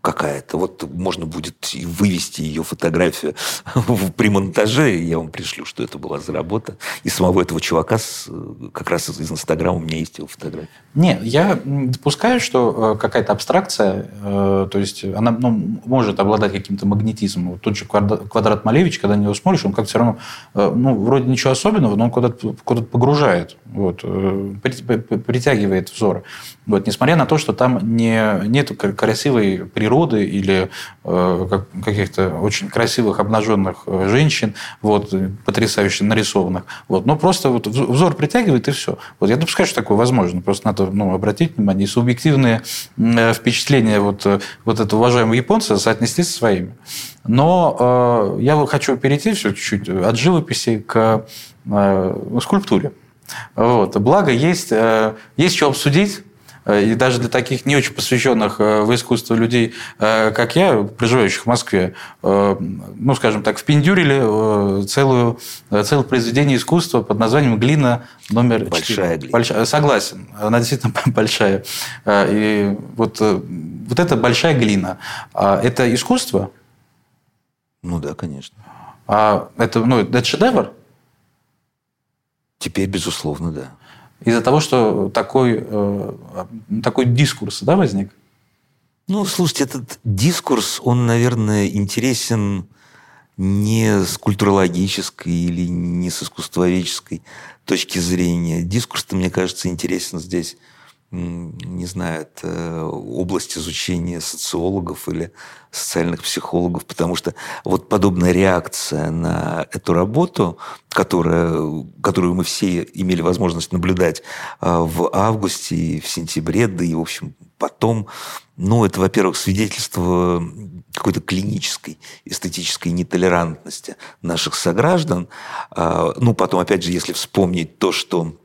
[SPEAKER 2] какая-то. Вот можно будет вывести ее фотографию при монтаже, я вам пришлю, что это была за работа. И самого этого чувака с, как раз из Инстаграма у меня есть его фотография.
[SPEAKER 1] Нет, я допускаю, что э, какая-то абстракция, э, то есть она ну, может обладать каким-то магнетизмом. Вот тот же квадрат Малевич, когда на него смотришь, он как все равно, э, ну, вроде ничего особенного, но он куда-то куда погружает, вот, притягивает взор. Вот, несмотря на то, что там не, нет красивой природы или э, как, каких-то очень красивых обнаженных э, женщин, вот, потрясающе нарисованных. Вот, но просто вот взор притягивает, и все. Вот, я допускаю, что такое возможно. Просто надо ну, обратить внимание. И субъективные э, впечатления вот, вот этого уважаемого японца соотнести со своими. Но э, я хочу перейти все чуть-чуть от живописи к э, скульптуре. Вот. Благо, есть, э, есть что обсудить и даже для таких не очень посвященных э, в искусство людей, э, как я, проживающих в Москве, ну, скажем так, впендюрили целую, целое произведение искусства под названием «Глина номер
[SPEAKER 2] Большая 4». глина. Большая,
[SPEAKER 1] согласен, она действительно большая. И вот, вот эта большая глина, а это искусство?
[SPEAKER 2] Ну да, конечно.
[SPEAKER 1] А это, ну, это шедевр?
[SPEAKER 2] Теперь, безусловно, да.
[SPEAKER 1] Из-за того, что такой, такой дискурс да, возник?
[SPEAKER 2] Ну, слушайте, этот дискурс, он, наверное, интересен не с культурологической или не с искусствоведческой точки зрения. Дискурс-то, мне кажется, интересен здесь не знаю, это область изучения социологов или социальных психологов, потому что вот подобная реакция на эту работу, которая, которую мы все имели возможность наблюдать а, в августе и в сентябре, да и, в общем, потом, ну, это, во-первых, свидетельство какой-то клинической эстетической нетолерантности наших сограждан. А, ну, потом, опять же, если вспомнить то, что Э,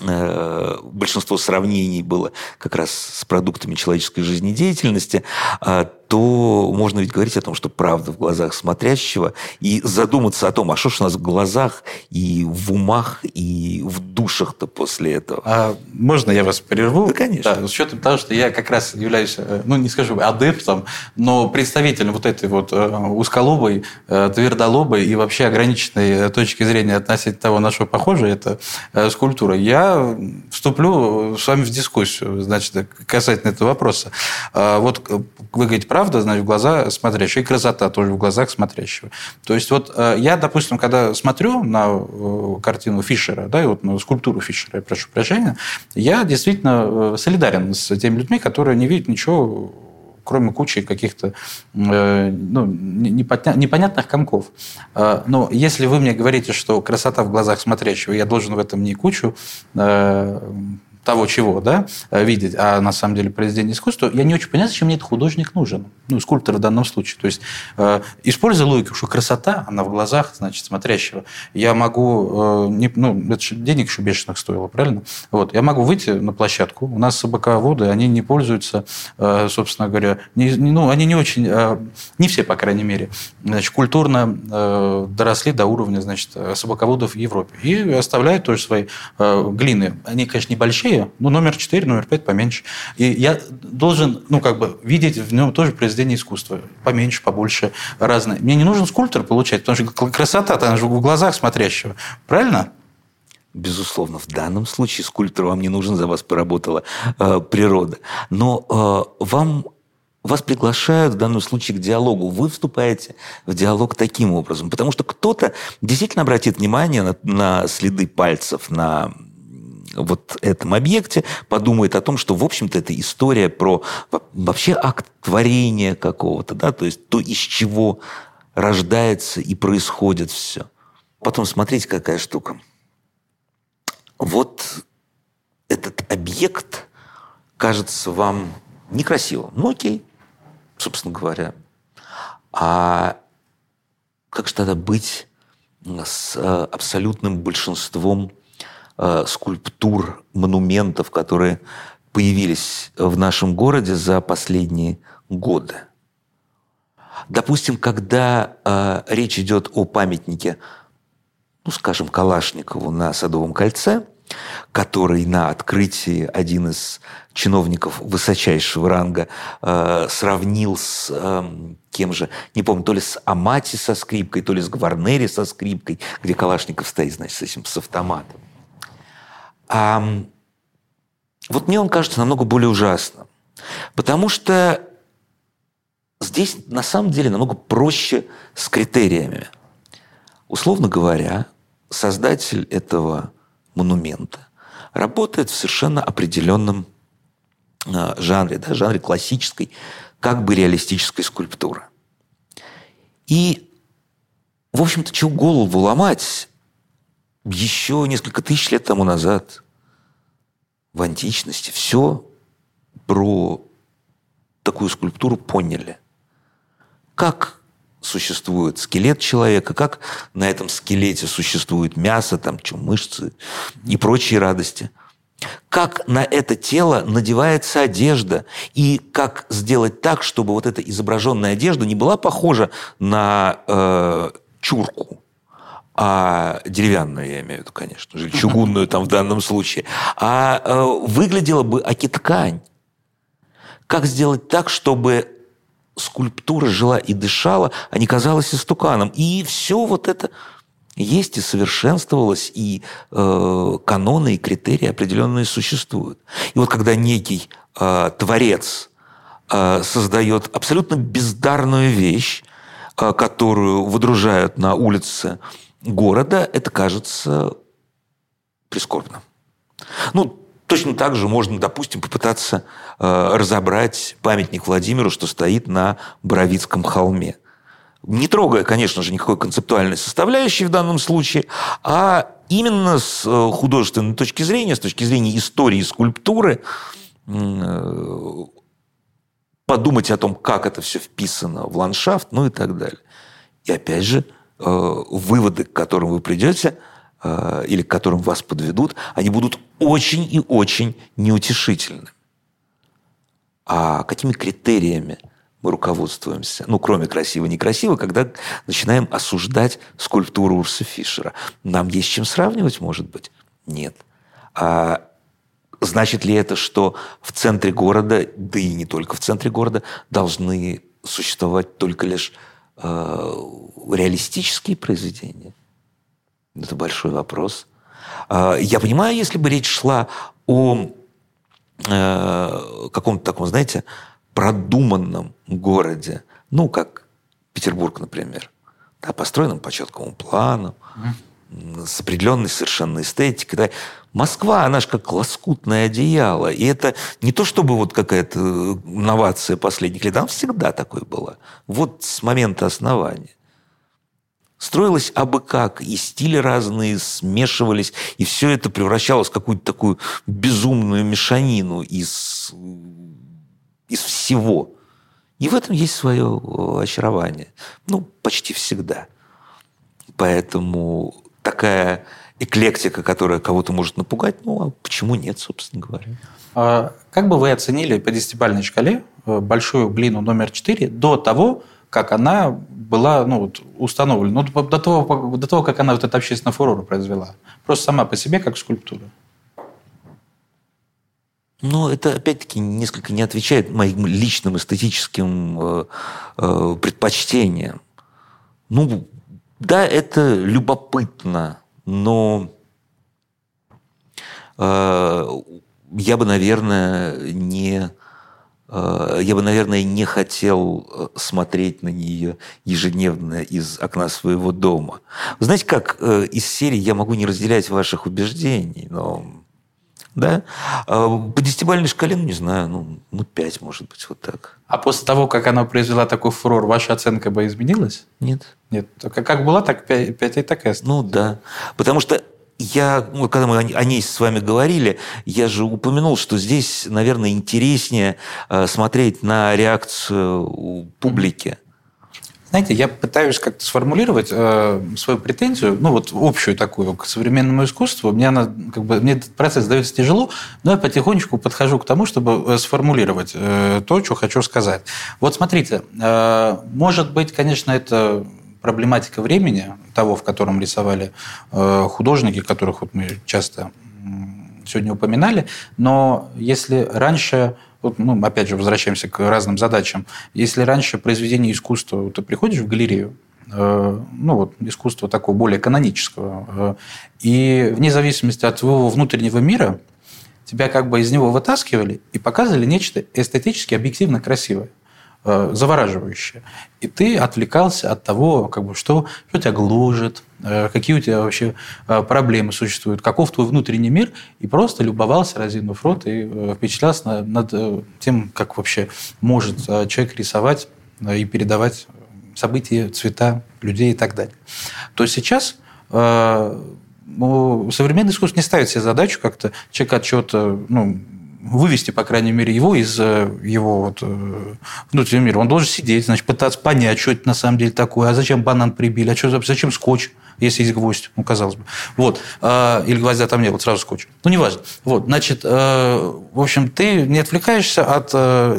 [SPEAKER 2] большинство сравнений было как раз с продуктами человеческой жизнедеятельности, а то можно ведь говорить о том, что правда в глазах смотрящего, и задуматься о том, а что ж у нас в глазах и в умах, и в душах-то после этого. А
[SPEAKER 1] можно я вас прерву?
[SPEAKER 2] Да, конечно.
[SPEAKER 1] Да, с учетом того, что я как раз являюсь, э, ну, не скажу адептом, но представителем вот этой вот э, узколобой, э, твердолобой и вообще ограниченной точки зрения относительно того, на что похоже эта скульптура, я вступлю с вами в дискуссию, значит, касательно этого вопроса. Вот вы говорите, правда, значит, в глаза смотрящего, и красота тоже в глазах смотрящего. То есть вот э, я, допустим, когда смотрю на э, картину Фишера, да, и вот на скульптуру Фишера, я прошу прощения, я действительно э, солидарен с теми людьми, которые не видят ничего кроме кучи каких-то ну, непонятных комков. Но если вы мне говорите, что красота в глазах смотрящего, я должен в этом не кучу того, чего, да, э, видеть, а на самом деле произведение искусства, я не очень понимаю, зачем мне этот художник нужен. Ну, скульптор в данном случае. То есть, э, используя логику, что красота, она в глазах, значит, смотрящего. Я могу, э, не, ну, это же денег еще бешеных стоило, правильно? Вот, я могу выйти на площадку, у нас собаководы, они не пользуются, э, собственно говоря, не, ну, они не очень, э, не все, по крайней мере, значит, культурно э, доросли до уровня, значит, собаководов в Европе. И оставляют тоже свои э, глины. Они, конечно, небольшие, ну, номер 4, номер 5 поменьше. И я должен, ну, как бы, видеть в нем тоже произведение искусства. Поменьше, побольше, разное. Мне не нужен скульптор получать, потому что красота, она же в глазах смотрящего. Правильно?
[SPEAKER 2] Безусловно, в данном случае скульптор вам не нужен, за вас поработала э, природа. Но э, вам вас приглашают в данном случае к диалогу. Вы вступаете в диалог таким образом. Потому что кто-то действительно обратит внимание на, на следы пальцев, на вот этом объекте, подумает о том, что, в общем-то, это история про вообще акт творения какого-то, да, то есть то, из чего рождается и происходит все. Потом смотрите, какая штука. Вот этот объект кажется вам некрасивым. Ну, окей, собственно говоря. А как же тогда быть с э, абсолютным большинством Э, скульптур, монументов, которые появились в нашем городе за последние годы. Допустим, когда э, речь идет о памятнике, ну, скажем, Калашникову на Садовом кольце, который на открытии один из чиновников высочайшего ранга э, сравнил с э, кем же, не помню, то ли с Амати со скрипкой, то ли с Гварнери со скрипкой, где Калашников стоит, значит, с этим, с автоматом. А вот мне он кажется намного более ужасным. Потому что здесь на самом деле намного проще с критериями. Условно говоря, создатель этого монумента работает в совершенно определенном а, жанре, да, жанре классической, как бы реалистической скульптуры. И, в общем-то, чего голову ломать, еще несколько тысяч лет тому назад, в античности, все про такую скульптуру поняли. Как существует скелет человека, как на этом скелете существует мясо, там, что, мышцы и прочие радости. Как на это тело надевается одежда, и как сделать так, чтобы вот эта изображенная одежда не была похожа на э, чурку, а деревянную, я имею в виду, конечно же, чугунную там в данном случае, а э, выглядела бы аки-ткань. Как сделать так, чтобы скульптура жила и дышала, а не казалась истуканом. И все вот это есть и совершенствовалось, и э, каноны, и критерии определенные существуют. И вот когда некий э, творец э, создает абсолютно бездарную вещь, э, которую выдружают на улице города, это кажется прискорбным. Ну, точно так же можно, допустим, попытаться э, разобрать памятник Владимиру, что стоит на Боровицком холме – не трогая, конечно же, никакой концептуальной составляющей в данном случае, а именно с э, художественной точки зрения, с точки зрения истории скульптуры, э, подумать о том, как это все вписано в ландшафт, ну и так далее. И опять же, выводы, к которым вы придете, или к которым вас подведут, они будут очень и очень неутешительны. А какими критериями мы руководствуемся, ну, кроме красиво-некрасиво, когда начинаем осуждать скульптуру Урса Фишера. Нам есть чем сравнивать, может быть? Нет. А значит ли это, что в центре города, да и не только в центре города, должны существовать только лишь э, реалистические произведения? Это большой вопрос. Э, я понимаю, если бы речь шла о э, каком-то таком, знаете, продуманном городе, ну, как Петербург, например, да, построенном по четкому плану, mm. С определенной совершенно эстетикой. Да. Москва, она же как лоскутное одеяло. И это не то, чтобы вот какая-то новация последних лет, там всегда такой была. Вот с момента основания. Строилось абы как, и стили разные смешивались, и все это превращалось в какую-то такую безумную мешанину из из всего. И в этом есть свое э, очарование. Ну, почти всегда. Поэтому такая эклектика, которая кого-то может напугать, ну, а почему нет, собственно говоря.
[SPEAKER 1] А как бы вы оценили по десятибалльной шкале э, большую глину номер 4 до того, как она была ну, вот, установлена, ну, до, того, до того, как она вот это общественное фурор произвела? Просто сама по себе, как скульптура.
[SPEAKER 2] Но это, опять-таки, несколько не отвечает моим личным эстетическим э, э, предпочтениям. Ну, да, это любопытно, но э, я бы, наверное, не э, я бы, наверное, не хотел э, смотреть на нее ежедневно из окна своего дома. Вы знаете, как э, из серии я могу не разделять ваших убеждений, но да? А по десятибалльной шкале, ну, не знаю, ну, ну, 5, может быть, вот так.
[SPEAKER 1] А после того, как она произвела такой фурор, ваша оценка бы изменилась?
[SPEAKER 2] Нет.
[SPEAKER 1] Нет. Как была, так 5, 5 и так и
[SPEAKER 2] Ну, да. Потому что я, ну, когда мы о ней с вами говорили, я же упомянул, что здесь, наверное, интереснее э, смотреть на реакцию публики.
[SPEAKER 1] Знаете, я пытаюсь как-то сформулировать э, свою претензию, ну вот общую такую к современному искусству. Мне она, как бы, мне этот процесс дается тяжело, но я потихонечку подхожу к тому, чтобы э, сформулировать э, то, что хочу сказать. Вот смотрите, э, может быть, конечно, это проблематика времени того, в котором рисовали э, художники, которых вот мы часто сегодня упоминали, но если раньше вот, ну, опять же, возвращаемся к разным задачам. Если раньше произведение искусства, ты приходишь в галерею, э, ну вот искусство такого более канонического, э, и вне зависимости от твоего внутреннего мира, тебя как бы из него вытаскивали и показывали нечто эстетически объективно красивое. Э, завораживающее. И ты отвлекался от того, как бы, что, что тебя гложет, э, какие у тебя вообще э, проблемы существуют, каков твой внутренний мир, и просто любовался, разинув рот, и впечатлялся над тем, как вообще может человек рисовать и передавать события, цвета, людей и так далее. То сейчас ну, современный искусство не ставит себе задачу как-то человека от чего-то ну, вывести, по крайней мере, его из э, его вот, э, внутреннего мира. Он должен сидеть, значит, пытаться понять, что это на самом деле такое, а зачем банан прибили, а что, зачем скотч, если есть гвоздь, ну, казалось бы. Вот. А, или гвоздя там не было, сразу скотч. Ну, неважно. Вот. Значит, э, в общем, ты не отвлекаешься от,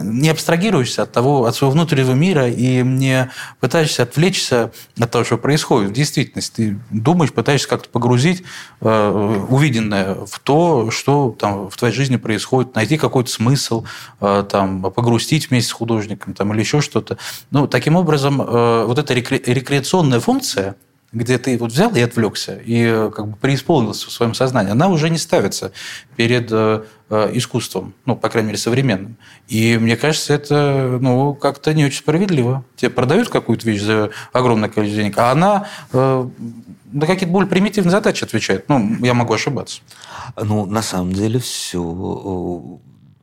[SPEAKER 1] не абстрагируешься от того, от своего внутреннего мира и не пытаешься отвлечься от того, что происходит в действительности. Ты думаешь, пытаешься как-то погрузить увиденное в то, что там в твоей жизни происходит, найти какой-то смысл, там, погрустить вместе с художником там, или еще что-то. Ну, таким образом, вот эта рекреационная функция – где ты вот взял и отвлекся, и э, как бы преисполнился в своем сознании, она уже не ставится перед э, э, искусством, ну, по крайней мере, современным. И мне кажется, это ну, как-то не очень справедливо. Тебе продают какую-то вещь за огромное количество денег, а она на какие-то более примитивные задачи отвечает. Ну, я могу ошибаться.
[SPEAKER 2] Ну, на самом деле все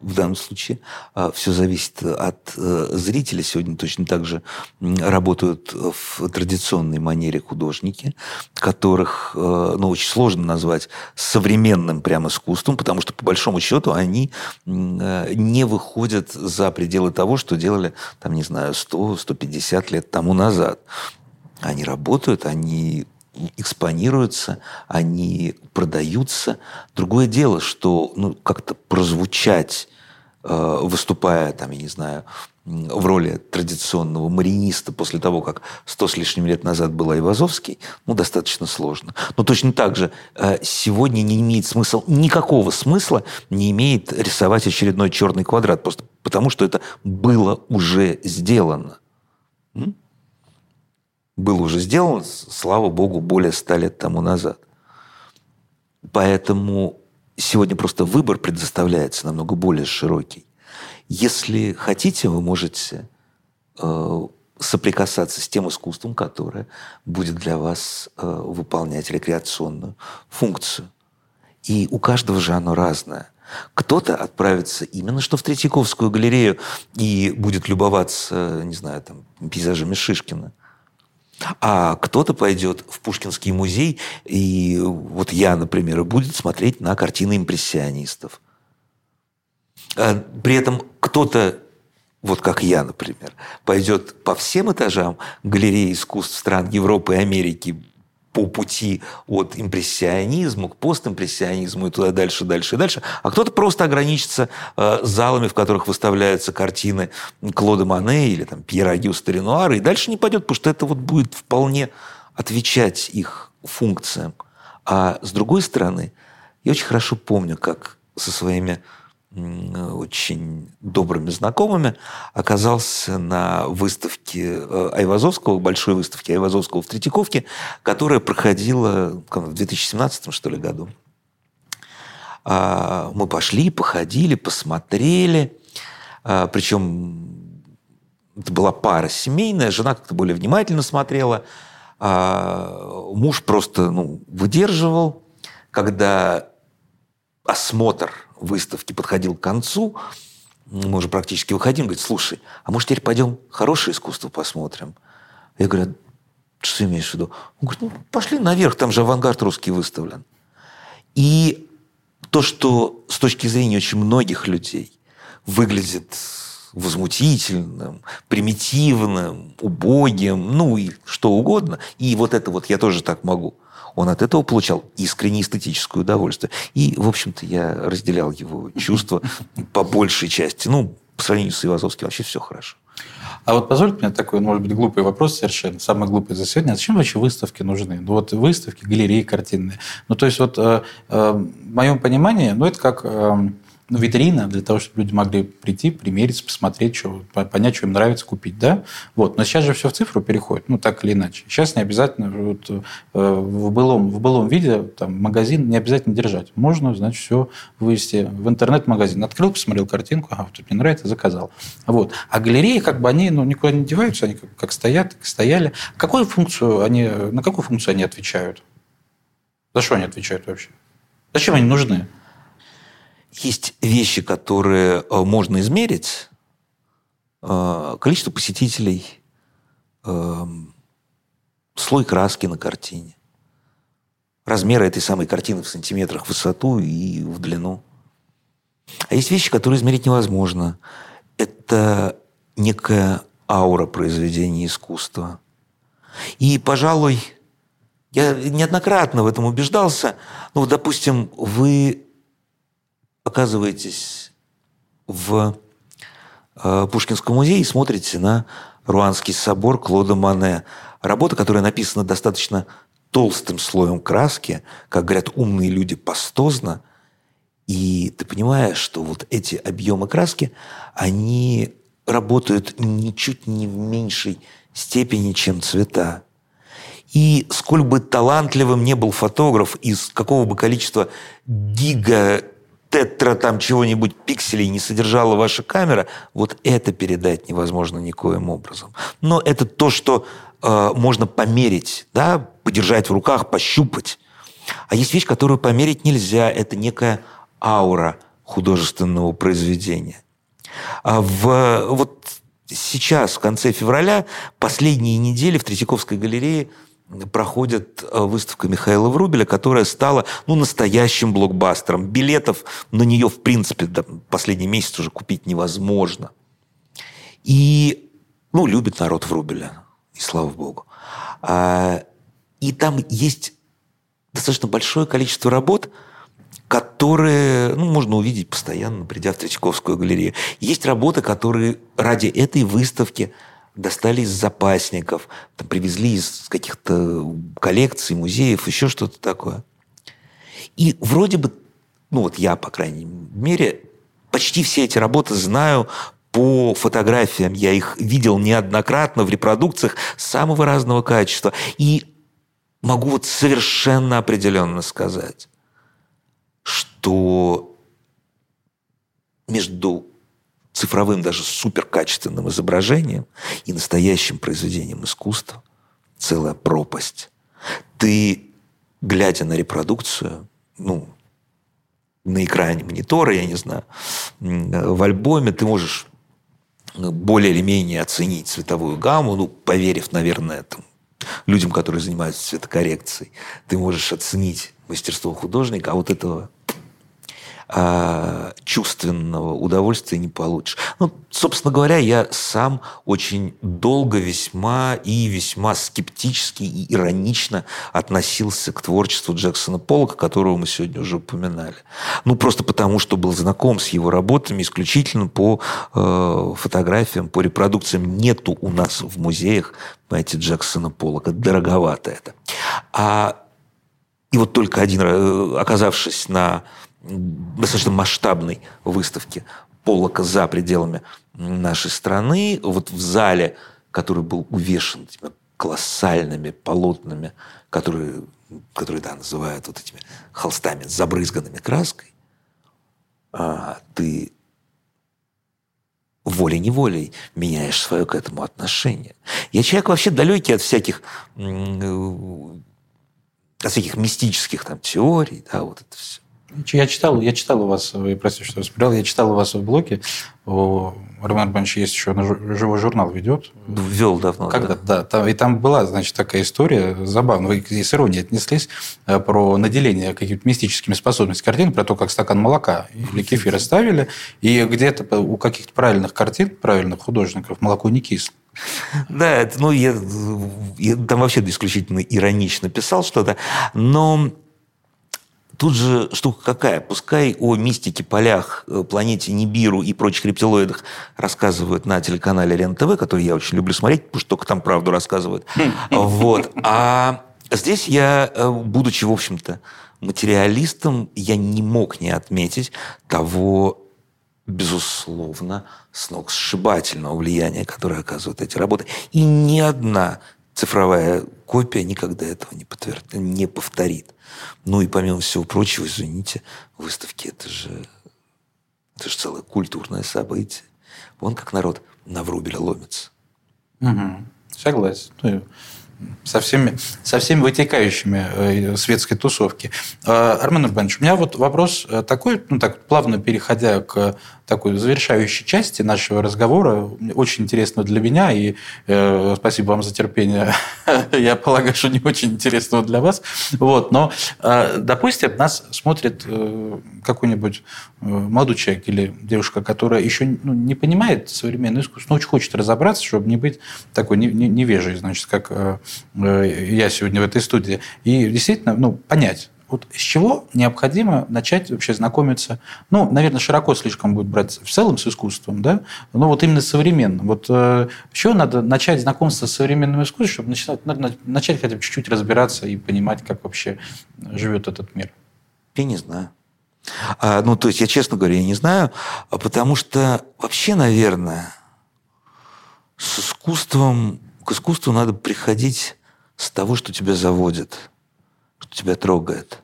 [SPEAKER 2] в данном случае а, все зависит от э, зрителя. Сегодня точно так же работают в традиционной манере художники, которых э, ну, очень сложно назвать современным прям искусством, потому что, по большому счету, они э, не выходят за пределы того, что делали, там, не знаю, 100-150 лет тому назад. Они работают, они экспонируются, они продаются. Другое дело, что ну, как-то прозвучать, выступая, там, я не знаю, в роли традиционного мариниста после того, как сто с лишним лет назад был Айвазовский, ну, достаточно сложно. Но точно так же э, сегодня не имеет смысла, никакого смысла не имеет рисовать очередной черный квадрат, просто потому что это было уже сделано был уже сделан, слава богу, более ста лет тому назад. Поэтому сегодня просто выбор предоставляется намного более широкий. Если хотите, вы можете э, соприкасаться с тем искусством, которое будет для вас э, выполнять рекреационную функцию. И у каждого же оно разное. Кто-то отправится именно что в Третьяковскую галерею и будет любоваться, не знаю, там, пейзажами Шишкина – а кто-то пойдет в Пушкинский музей, и вот я, например, будет смотреть на картины импрессионистов. А при этом кто-то, вот как я, например, пойдет по всем этажам галереи искусств стран Европы и Америки, по пути от импрессионизма к постимпрессионизму и туда дальше, дальше дальше. А кто-то просто ограничится э, залами, в которых выставляются картины Клода Мане или там, Пьера Гюста Ренуара, и дальше не пойдет, потому что это вот будет вполне отвечать их функциям. А с другой стороны, я очень хорошо помню, как со своими очень добрыми знакомыми, оказался на выставке э, Айвазовского, большой выставке Айвазовского в Третьяковке, которая проходила в 2017 что ли, году. А, мы пошли, походили, посмотрели. А, Причем это была пара семейная, жена как-то более внимательно смотрела. А муж просто ну, выдерживал, когда осмотр – выставки подходил к концу, мы уже практически выходим, говорит, слушай, а может теперь пойдем хорошее искусство посмотрим? Я говорю, что ты имеешь в виду? Он говорит, ну, пошли наверх, там же авангард русский выставлен. И то, что с точки зрения очень многих людей выглядит возмутительным, примитивным, убогим, ну и что угодно. И вот это вот я тоже так могу – он от этого получал искреннее эстетическое удовольствие. И, в общем-то, я разделял его чувства по большей части. Ну, по сравнению с Ивазовским вообще все хорошо.
[SPEAKER 1] А вот позвольте мне такой, может быть, глупый вопрос совершенно, самый глупый за сегодня. А зачем вообще выставки нужны? Ну вот выставки, галереи картинные. Ну то есть вот э, э, в моем понимании, ну это как... Э, ну, витрина для того, чтобы люди могли прийти, примериться, посмотреть, что, понять, что им нравится купить, да? Вот. Но сейчас же все в цифру переходит, ну, так или иначе. Сейчас не обязательно вот, э, в, былом, в былом виде там, магазин не обязательно держать. Можно, значит, все вывести в интернет-магазин. Открыл, посмотрел картинку, ага, вот мне нравится, заказал. Вот. А галереи, как бы, они ну, никуда не деваются, они как, как стоят, как стояли. Какую функцию они, на какую функцию они отвечают? За что они отвечают вообще? Зачем они нужны?
[SPEAKER 2] Есть вещи, которые э, можно измерить. Э, количество посетителей, э, слой краски на картине, размеры этой самой картины в сантиметрах в высоту и в длину. А есть вещи, которые измерить невозможно. Это некая аура произведения искусства. И, пожалуй, я неоднократно в этом убеждался. Ну, допустим, вы оказываетесь в э, Пушкинском музее и смотрите на Руанский собор Клода Мане. Работа, которая написана достаточно толстым слоем краски, как говорят умные люди, пастозно. И ты понимаешь, что вот эти объемы краски, они работают ничуть не в меньшей степени, чем цвета. И сколь бы талантливым не был фотограф, из какого бы количества гига тетра там чего-нибудь пикселей не содержала ваша камера, вот это передать невозможно никоим образом. Но это то, что э, можно померить, да, подержать в руках, пощупать. А есть вещь, которую померить нельзя. Это некая аура художественного произведения. А в, вот сейчас, в конце февраля, последние недели в Третьяковской галерее проходит э, выставка Михаила Врубеля, которая стала ну, настоящим блокбастером. Билетов на нее, в принципе, да, последний месяц уже купить невозможно. И, ну, любит народ Врубеля, и слава богу. А, и там есть достаточно большое количество работ, которые ну, можно увидеть постоянно, придя в Третьяковскую галерею. Есть работы, которые ради этой выставки достали из запасников, там, привезли из каких-то коллекций, музеев, еще что-то такое. И вроде бы, ну вот я, по крайней мере, почти все эти работы знаю по фотографиям. Я их видел неоднократно в репродукциях самого разного качества. И могу вот совершенно определенно сказать, что между цифровым, даже суперкачественным изображением и настоящим произведением искусства целая пропасть. Ты, глядя на репродукцию, ну, на экране монитора, я не знаю, в альбоме, ты можешь более или менее оценить цветовую гамму, ну, поверив, наверное, там, людям, которые занимаются цветокоррекцией. Ты можешь оценить мастерство художника, а вот этого а, чувственного удовольствия не получишь. Ну, собственно говоря, я сам очень долго весьма и весьма скептически и иронично относился к творчеству Джексона Поллока, которого мы сегодня уже упоминали. Ну, просто потому, что был знаком с его работами исключительно по э, фотографиям, по репродукциям. Нету у нас в музеях, понимаете, Джексона Поллока. Дороговато это. А и вот только один, э, оказавшись на достаточно масштабной выставке Полока за пределами нашей страны, вот в зале, который был увешан этими колоссальными полотнами, которые, которые да, называют вот этими холстами, забрызганными краской, а ты волей-неволей меняешь свое к этому отношение. Я человек вообще далекий от всяких э, от всяких мистических там теорий, да, вот это все.
[SPEAKER 1] Я читал, я читал у вас, вы простите, что воспринял, я читал у вас в блоге, у Романа Ивановича есть еще живой журнал ведет.
[SPEAKER 2] Вел давно.
[SPEAKER 1] Когда, да. да там, и там была, значит, такая история забавная, вы с иронией отнеслись э, про наделение какими-то мистическими способностями картин, про то, как стакан молока или кефира ставили, и где-то у каких-то правильных картин, правильных художников молоко не кисло.
[SPEAKER 2] Да, это, ну, я, я там вообще исключительно иронично писал что-то, но Тут же штука какая? Пускай о мистике, полях, э, планете Нибиру и прочих рептилоидах рассказывают на телеканале РЕН-ТВ, который я очень люблю смотреть, потому что только там правду рассказывают. Вот. А здесь я, э, будучи, в общем-то, материалистом, я не мог не отметить того, безусловно, сногсшибательного влияния, которое оказывают эти работы. И ни одна цифровая копия никогда этого не, подтвердит, не повторит. Ну и помимо всего прочего, извините, выставки это же, это же целое культурное событие. Вон как народ на Врубеля ломится.
[SPEAKER 1] Угу. Согласен. Ну, со всеми, со всеми вытекающими э, светской тусовки. Э, Армен Иванович, у меня вот вопрос э, такой, ну так плавно переходя к такой завершающей части нашего разговора, очень интересно для меня, и э, спасибо вам за терпение, я полагаю, что не очень интересного для вас. Вот, но, э, допустим, нас смотрит э, какой-нибудь э, молодой человек или девушка, которая еще ну, не понимает современное искусство, но очень хочет разобраться, чтобы не быть такой невежей, значит, как э, я сегодня в этой студии, и действительно ну, понять, вот с чего необходимо начать вообще знакомиться, ну, наверное, широко слишком будет брать в целом с искусством, да, но вот именно современным. Вот э, с чего надо начать знакомство с современным искусством, чтобы начать, начать хотя бы чуть-чуть разбираться и понимать, как вообще живет этот мир?
[SPEAKER 2] Я не знаю. А, ну, то есть, я честно говоря, я не знаю, потому что вообще, наверное, с искусством, к искусству надо приходить с того, что тебя заводит, что тебя трогает.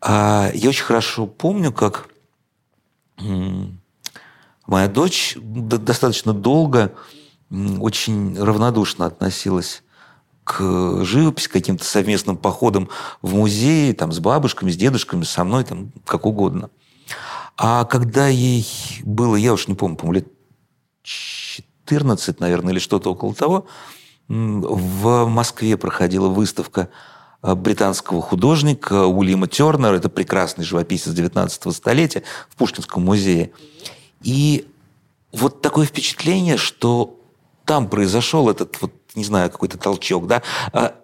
[SPEAKER 2] А я очень хорошо помню, как моя дочь достаточно долго очень равнодушно относилась к живописи, к каким-то совместным походам в музей, там, с бабушками, с дедушками, со мной, там, как угодно. А когда ей было, я уж не помню, по лет 14, наверное, или что-то около того, в Москве проходила выставка э, британского художника Уильяма Тернера. Это прекрасный живописец 19 столетия в Пушкинском музее. И вот такое впечатление, что там произошел этот вот не знаю, какой-то толчок, да, а,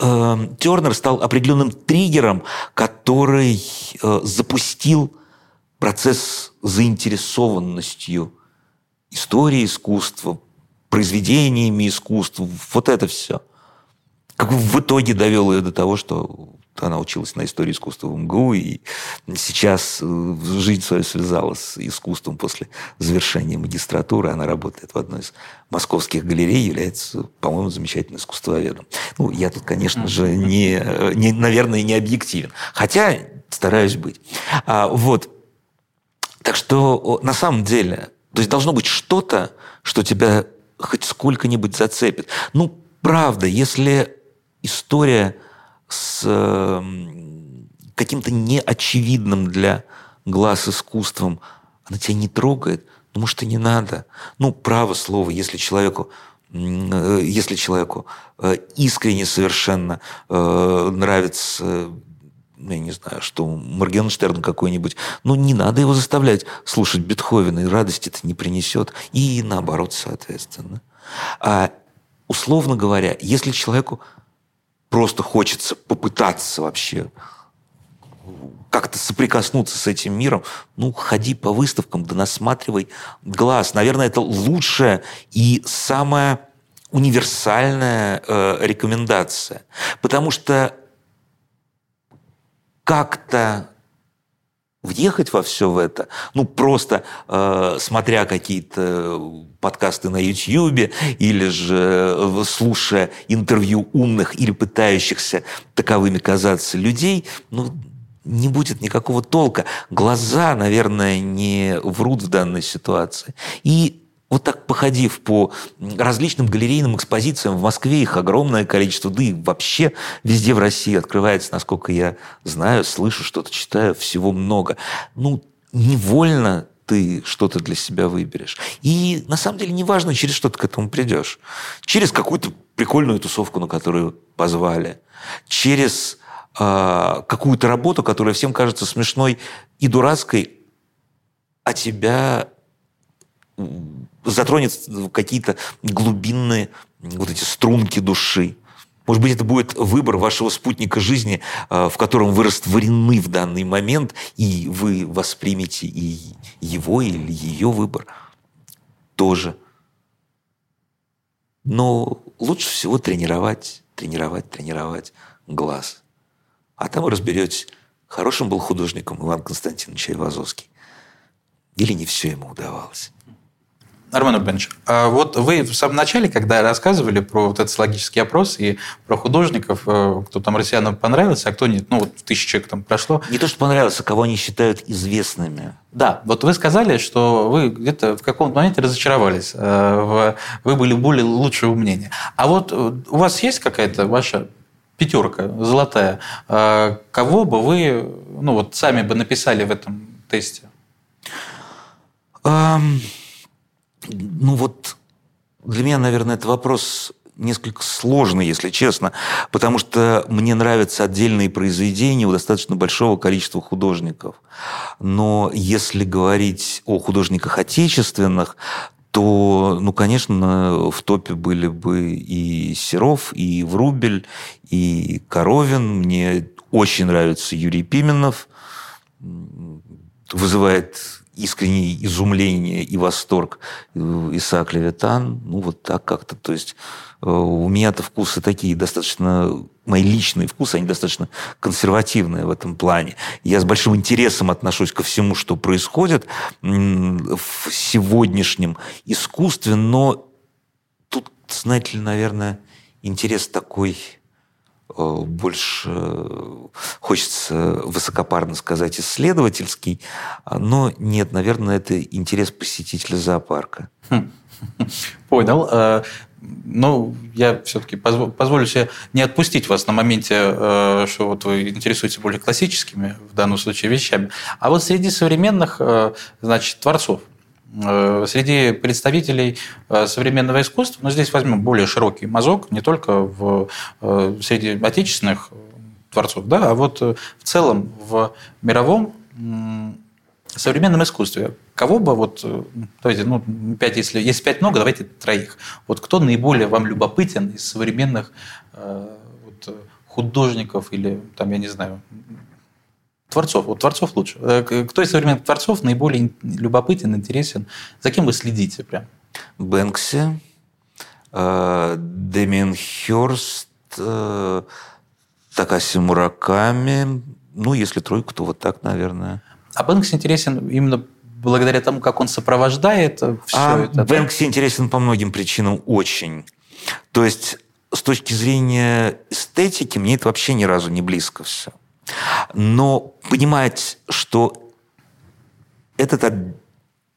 [SPEAKER 2] эм, Тернер стал определенным триггером, который э, запустил процесс заинтересованностью истории искусства, произведениями искусства, вот это все. Как в итоге довел ее до того, что она училась на истории искусства в МГУ, и сейчас э, жизнь свою связала с искусством после завершения магистратуры. Она работает в одной из московских галерей, является, по-моему, замечательным искусствоведом. Ну, я тут, конечно же, не, не, наверное, не объективен. Хотя стараюсь быть. А, вот. Так что на самом деле, то есть должно быть что-то, что тебя хоть сколько-нибудь зацепит. Ну, правда, если история с эм, каким-то неочевидным для глаз искусством, она тебя не трогает, ну, может, и не надо. Ну, право слово, если человеку э, если человеку э, искренне совершенно э, нравится я не знаю, что Моргенштерн какой-нибудь, ну, не надо его заставлять слушать Бетховена, и радости это не принесет, и наоборот, соответственно. А условно говоря, если человеку просто хочется попытаться вообще как-то соприкоснуться с этим миром, ну, ходи по выставкам, да насматривай глаз. Наверное, это лучшая и самая универсальная э, рекомендация. Потому что как-то въехать во все в это, ну, просто э, смотря какие-то подкасты на YouTube или же э, слушая интервью умных или пытающихся таковыми казаться людей, ну, не будет никакого толка. Глаза, наверное, не врут в данной ситуации. И вот так походив по различным галерейным экспозициям в Москве, их огромное количество, да и вообще везде в России открывается, насколько я знаю, слышу, что-то читаю, всего много. Ну, невольно ты что-то для себя выберешь. И на самом деле неважно, через что ты к этому придешь. Через какую-то прикольную тусовку, на которую позвали. Через э, какую-то работу, которая всем кажется смешной и дурацкой, а тебя затронет какие-то глубинные вот эти струнки души. Может быть, это будет выбор вашего спутника жизни, э, в котором вы растворены в данный момент, и вы воспримете и его или ее выбор тоже. Но лучше всего тренировать, тренировать, тренировать глаз. А там вы разберетесь, хорошим был художником Иван Константинович Айвазовский. Или не все ему удавалось.
[SPEAKER 1] Армен Рубенович, а вот вы в самом начале, когда рассказывали про вот этот логический опрос и про художников, э, кто там россиянам понравился, а кто нет, ну вот тысяча человек там прошло.
[SPEAKER 2] Не то, что понравился, кого они считают известными.
[SPEAKER 1] Да, вот вы сказали, что вы где-то в каком-то моменте разочаровались, э, вы были более лучшего мнения. А вот э, у вас есть какая-то ваша пятерка золотая, кого бы вы, ну вот сами бы написали в этом тесте?
[SPEAKER 2] Um... Ну вот для меня, наверное, это вопрос несколько сложный, если честно, потому что мне нравятся отдельные произведения у достаточно большого количества художников. Но если говорить о художниках отечественных, то, ну, конечно, в топе были бы и Серов, и Врубель, и Коровин. Мне очень нравится Юрий Пименов. Вызывает искреннее изумление и восторг э, Исаак Левитан. Ну, вот так как-то. То есть э, у меня-то вкусы такие достаточно... Мои личные вкусы, они достаточно консервативные в этом плане. Я с большим интересом отношусь ко всему, что происходит в сегодняшнем искусстве, но тут, знаете ли, наверное, интерес такой больше хочется высокопарно сказать исследовательский, но нет, наверное, это интерес посетителя зоопарка. Хм.
[SPEAKER 1] Понял. Э, ну, я все-таки позволю себе не отпустить вас на моменте, э, что вот вы интересуетесь более классическими в данном случае вещами. А вот среди современных, э, значит, творцов, среди представителей современного искусства, но ну, здесь возьмем более широкий мазок, не только в, среди отечественных творцов, да, а вот в целом в мировом современном искусстве, кого бы вот, э, давайте, ну, пять, если есть пять много, давайте троих. Вот кто наиболее вам любопытен из современных э, вот, художников или там, я не знаю, творцов, вот творцов лучше. Э, кто из современных творцов наиболее любопытен, интересен? За кем вы следите прям?
[SPEAKER 2] Бэнкси, э, Дэмиен Хёрст, Такаси Мураками, ну, если тройку, то вот так, наверное.
[SPEAKER 1] А Бэнкс интересен именно благодаря тому, как он сопровождает все
[SPEAKER 2] а
[SPEAKER 1] это.
[SPEAKER 2] Бэнкс да? интересен по многим причинам очень. То есть с точки зрения эстетики мне это вообще ни разу не близко все. Но понимать, что этот,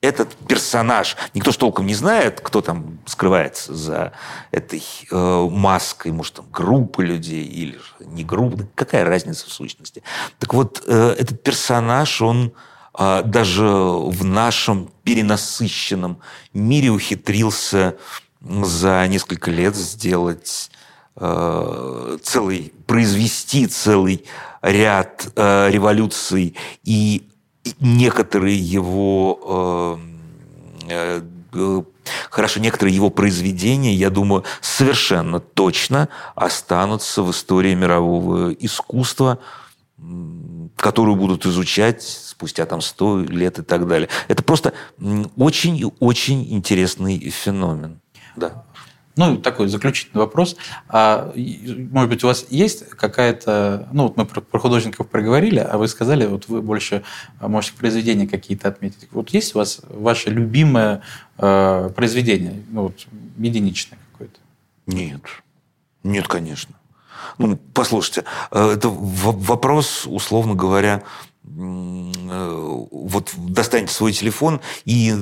[SPEAKER 2] этот персонаж, никто ж толком не знает, кто там скрывается за этой э, маской, может, там группа людей или не группа, какая разница в сущности. Так вот, э, этот персонаж, он а, даже в нашем перенасыщенном мире ухитрился за несколько лет сделать э, целый, произвести целый ряд э, революций и некоторые его э, хорошо, некоторые его произведения, я думаю, совершенно точно останутся в истории мирового искусства, которую будут изучать спустя там 100 лет и так далее. Это просто очень-очень интересный феномен. Да.
[SPEAKER 1] Ну, такой заключительный вопрос. А, может быть, у вас есть какая-то... Ну, вот мы про, про художников проговорили, а вы сказали, вот вы больше а, можете произведения какие-то отметить. Вот есть у вас ваше любимое э, произведение, ну, вот, единичное какое-то?
[SPEAKER 2] Нет. Нет, конечно. Ну, послушайте, э, это вопрос, условно говоря, Э, вот достаньте свой телефон и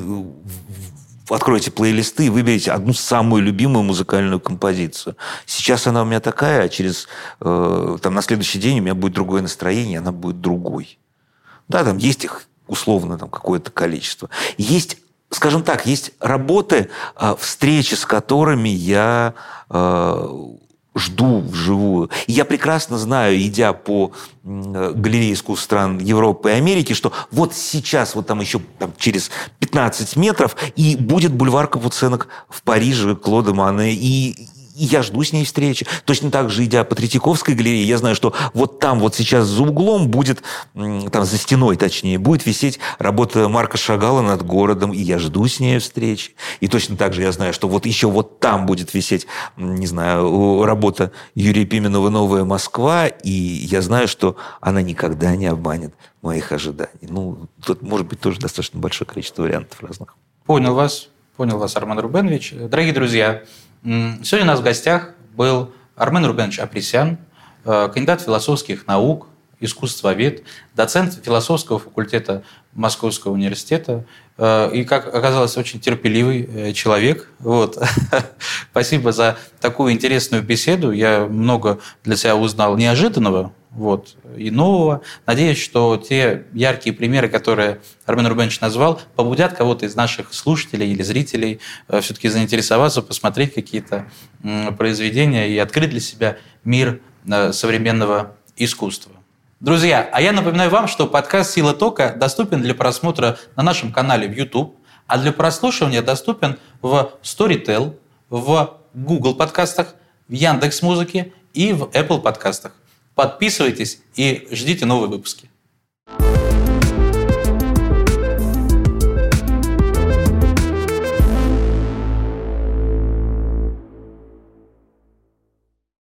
[SPEAKER 2] откройте плейлисты и выберите одну самую любимую музыкальную композицию. Сейчас она у меня такая, а через э, там, на следующий день у меня будет другое настроение, она будет другой. Да, там есть их условно там какое-то количество. Есть скажем так, есть работы, встречи с которыми я жду вживую. И я прекрасно знаю, идя по галерее искусств стран Европы и Америки, что вот сейчас, вот там еще там, через 15 метров, и будет бульвар капуценок в Париже Клода Мане, и и я жду с ней встречи. Точно так же, идя по Третьяковской галерее, я знаю, что вот там вот сейчас за углом будет, там за стеной точнее, будет висеть работа Марка Шагала над городом, и я жду с ней встречи. И точно так же я знаю, что вот еще вот там будет висеть, не знаю, работа Юрия Пименова «Новая Москва», и я знаю, что она никогда не обманет моих ожиданий. Ну, тут может быть тоже достаточно большое количество вариантов разных.
[SPEAKER 1] Понял вас. Понял вас, Арман Рубенович. Дорогие друзья, Сегодня у нас в гостях был Армен Рубенович Апресян, э, кандидат философских наук, искусствовед, доцент философского факультета Московского университета э, и, как оказалось, очень терпеливый э, человек. Вот. Спасибо за такую интересную беседу. Я много для себя узнал неожиданного вот, и нового. Надеюсь, что те яркие примеры, которые Армен Рубенович назвал, побудят кого-то из наших слушателей или зрителей э, все-таки заинтересоваться, посмотреть какие-то произведения и открыть для себя мир э, современного искусства. Друзья, а я напоминаю вам, что подкаст «Сила тока» доступен для просмотра на нашем канале в YouTube, а для прослушивания доступен в Storytel, в Google подкастах, в Яндекс Музыке и в Apple подкастах. Подписывайтесь и ждите новые выпуски. thank you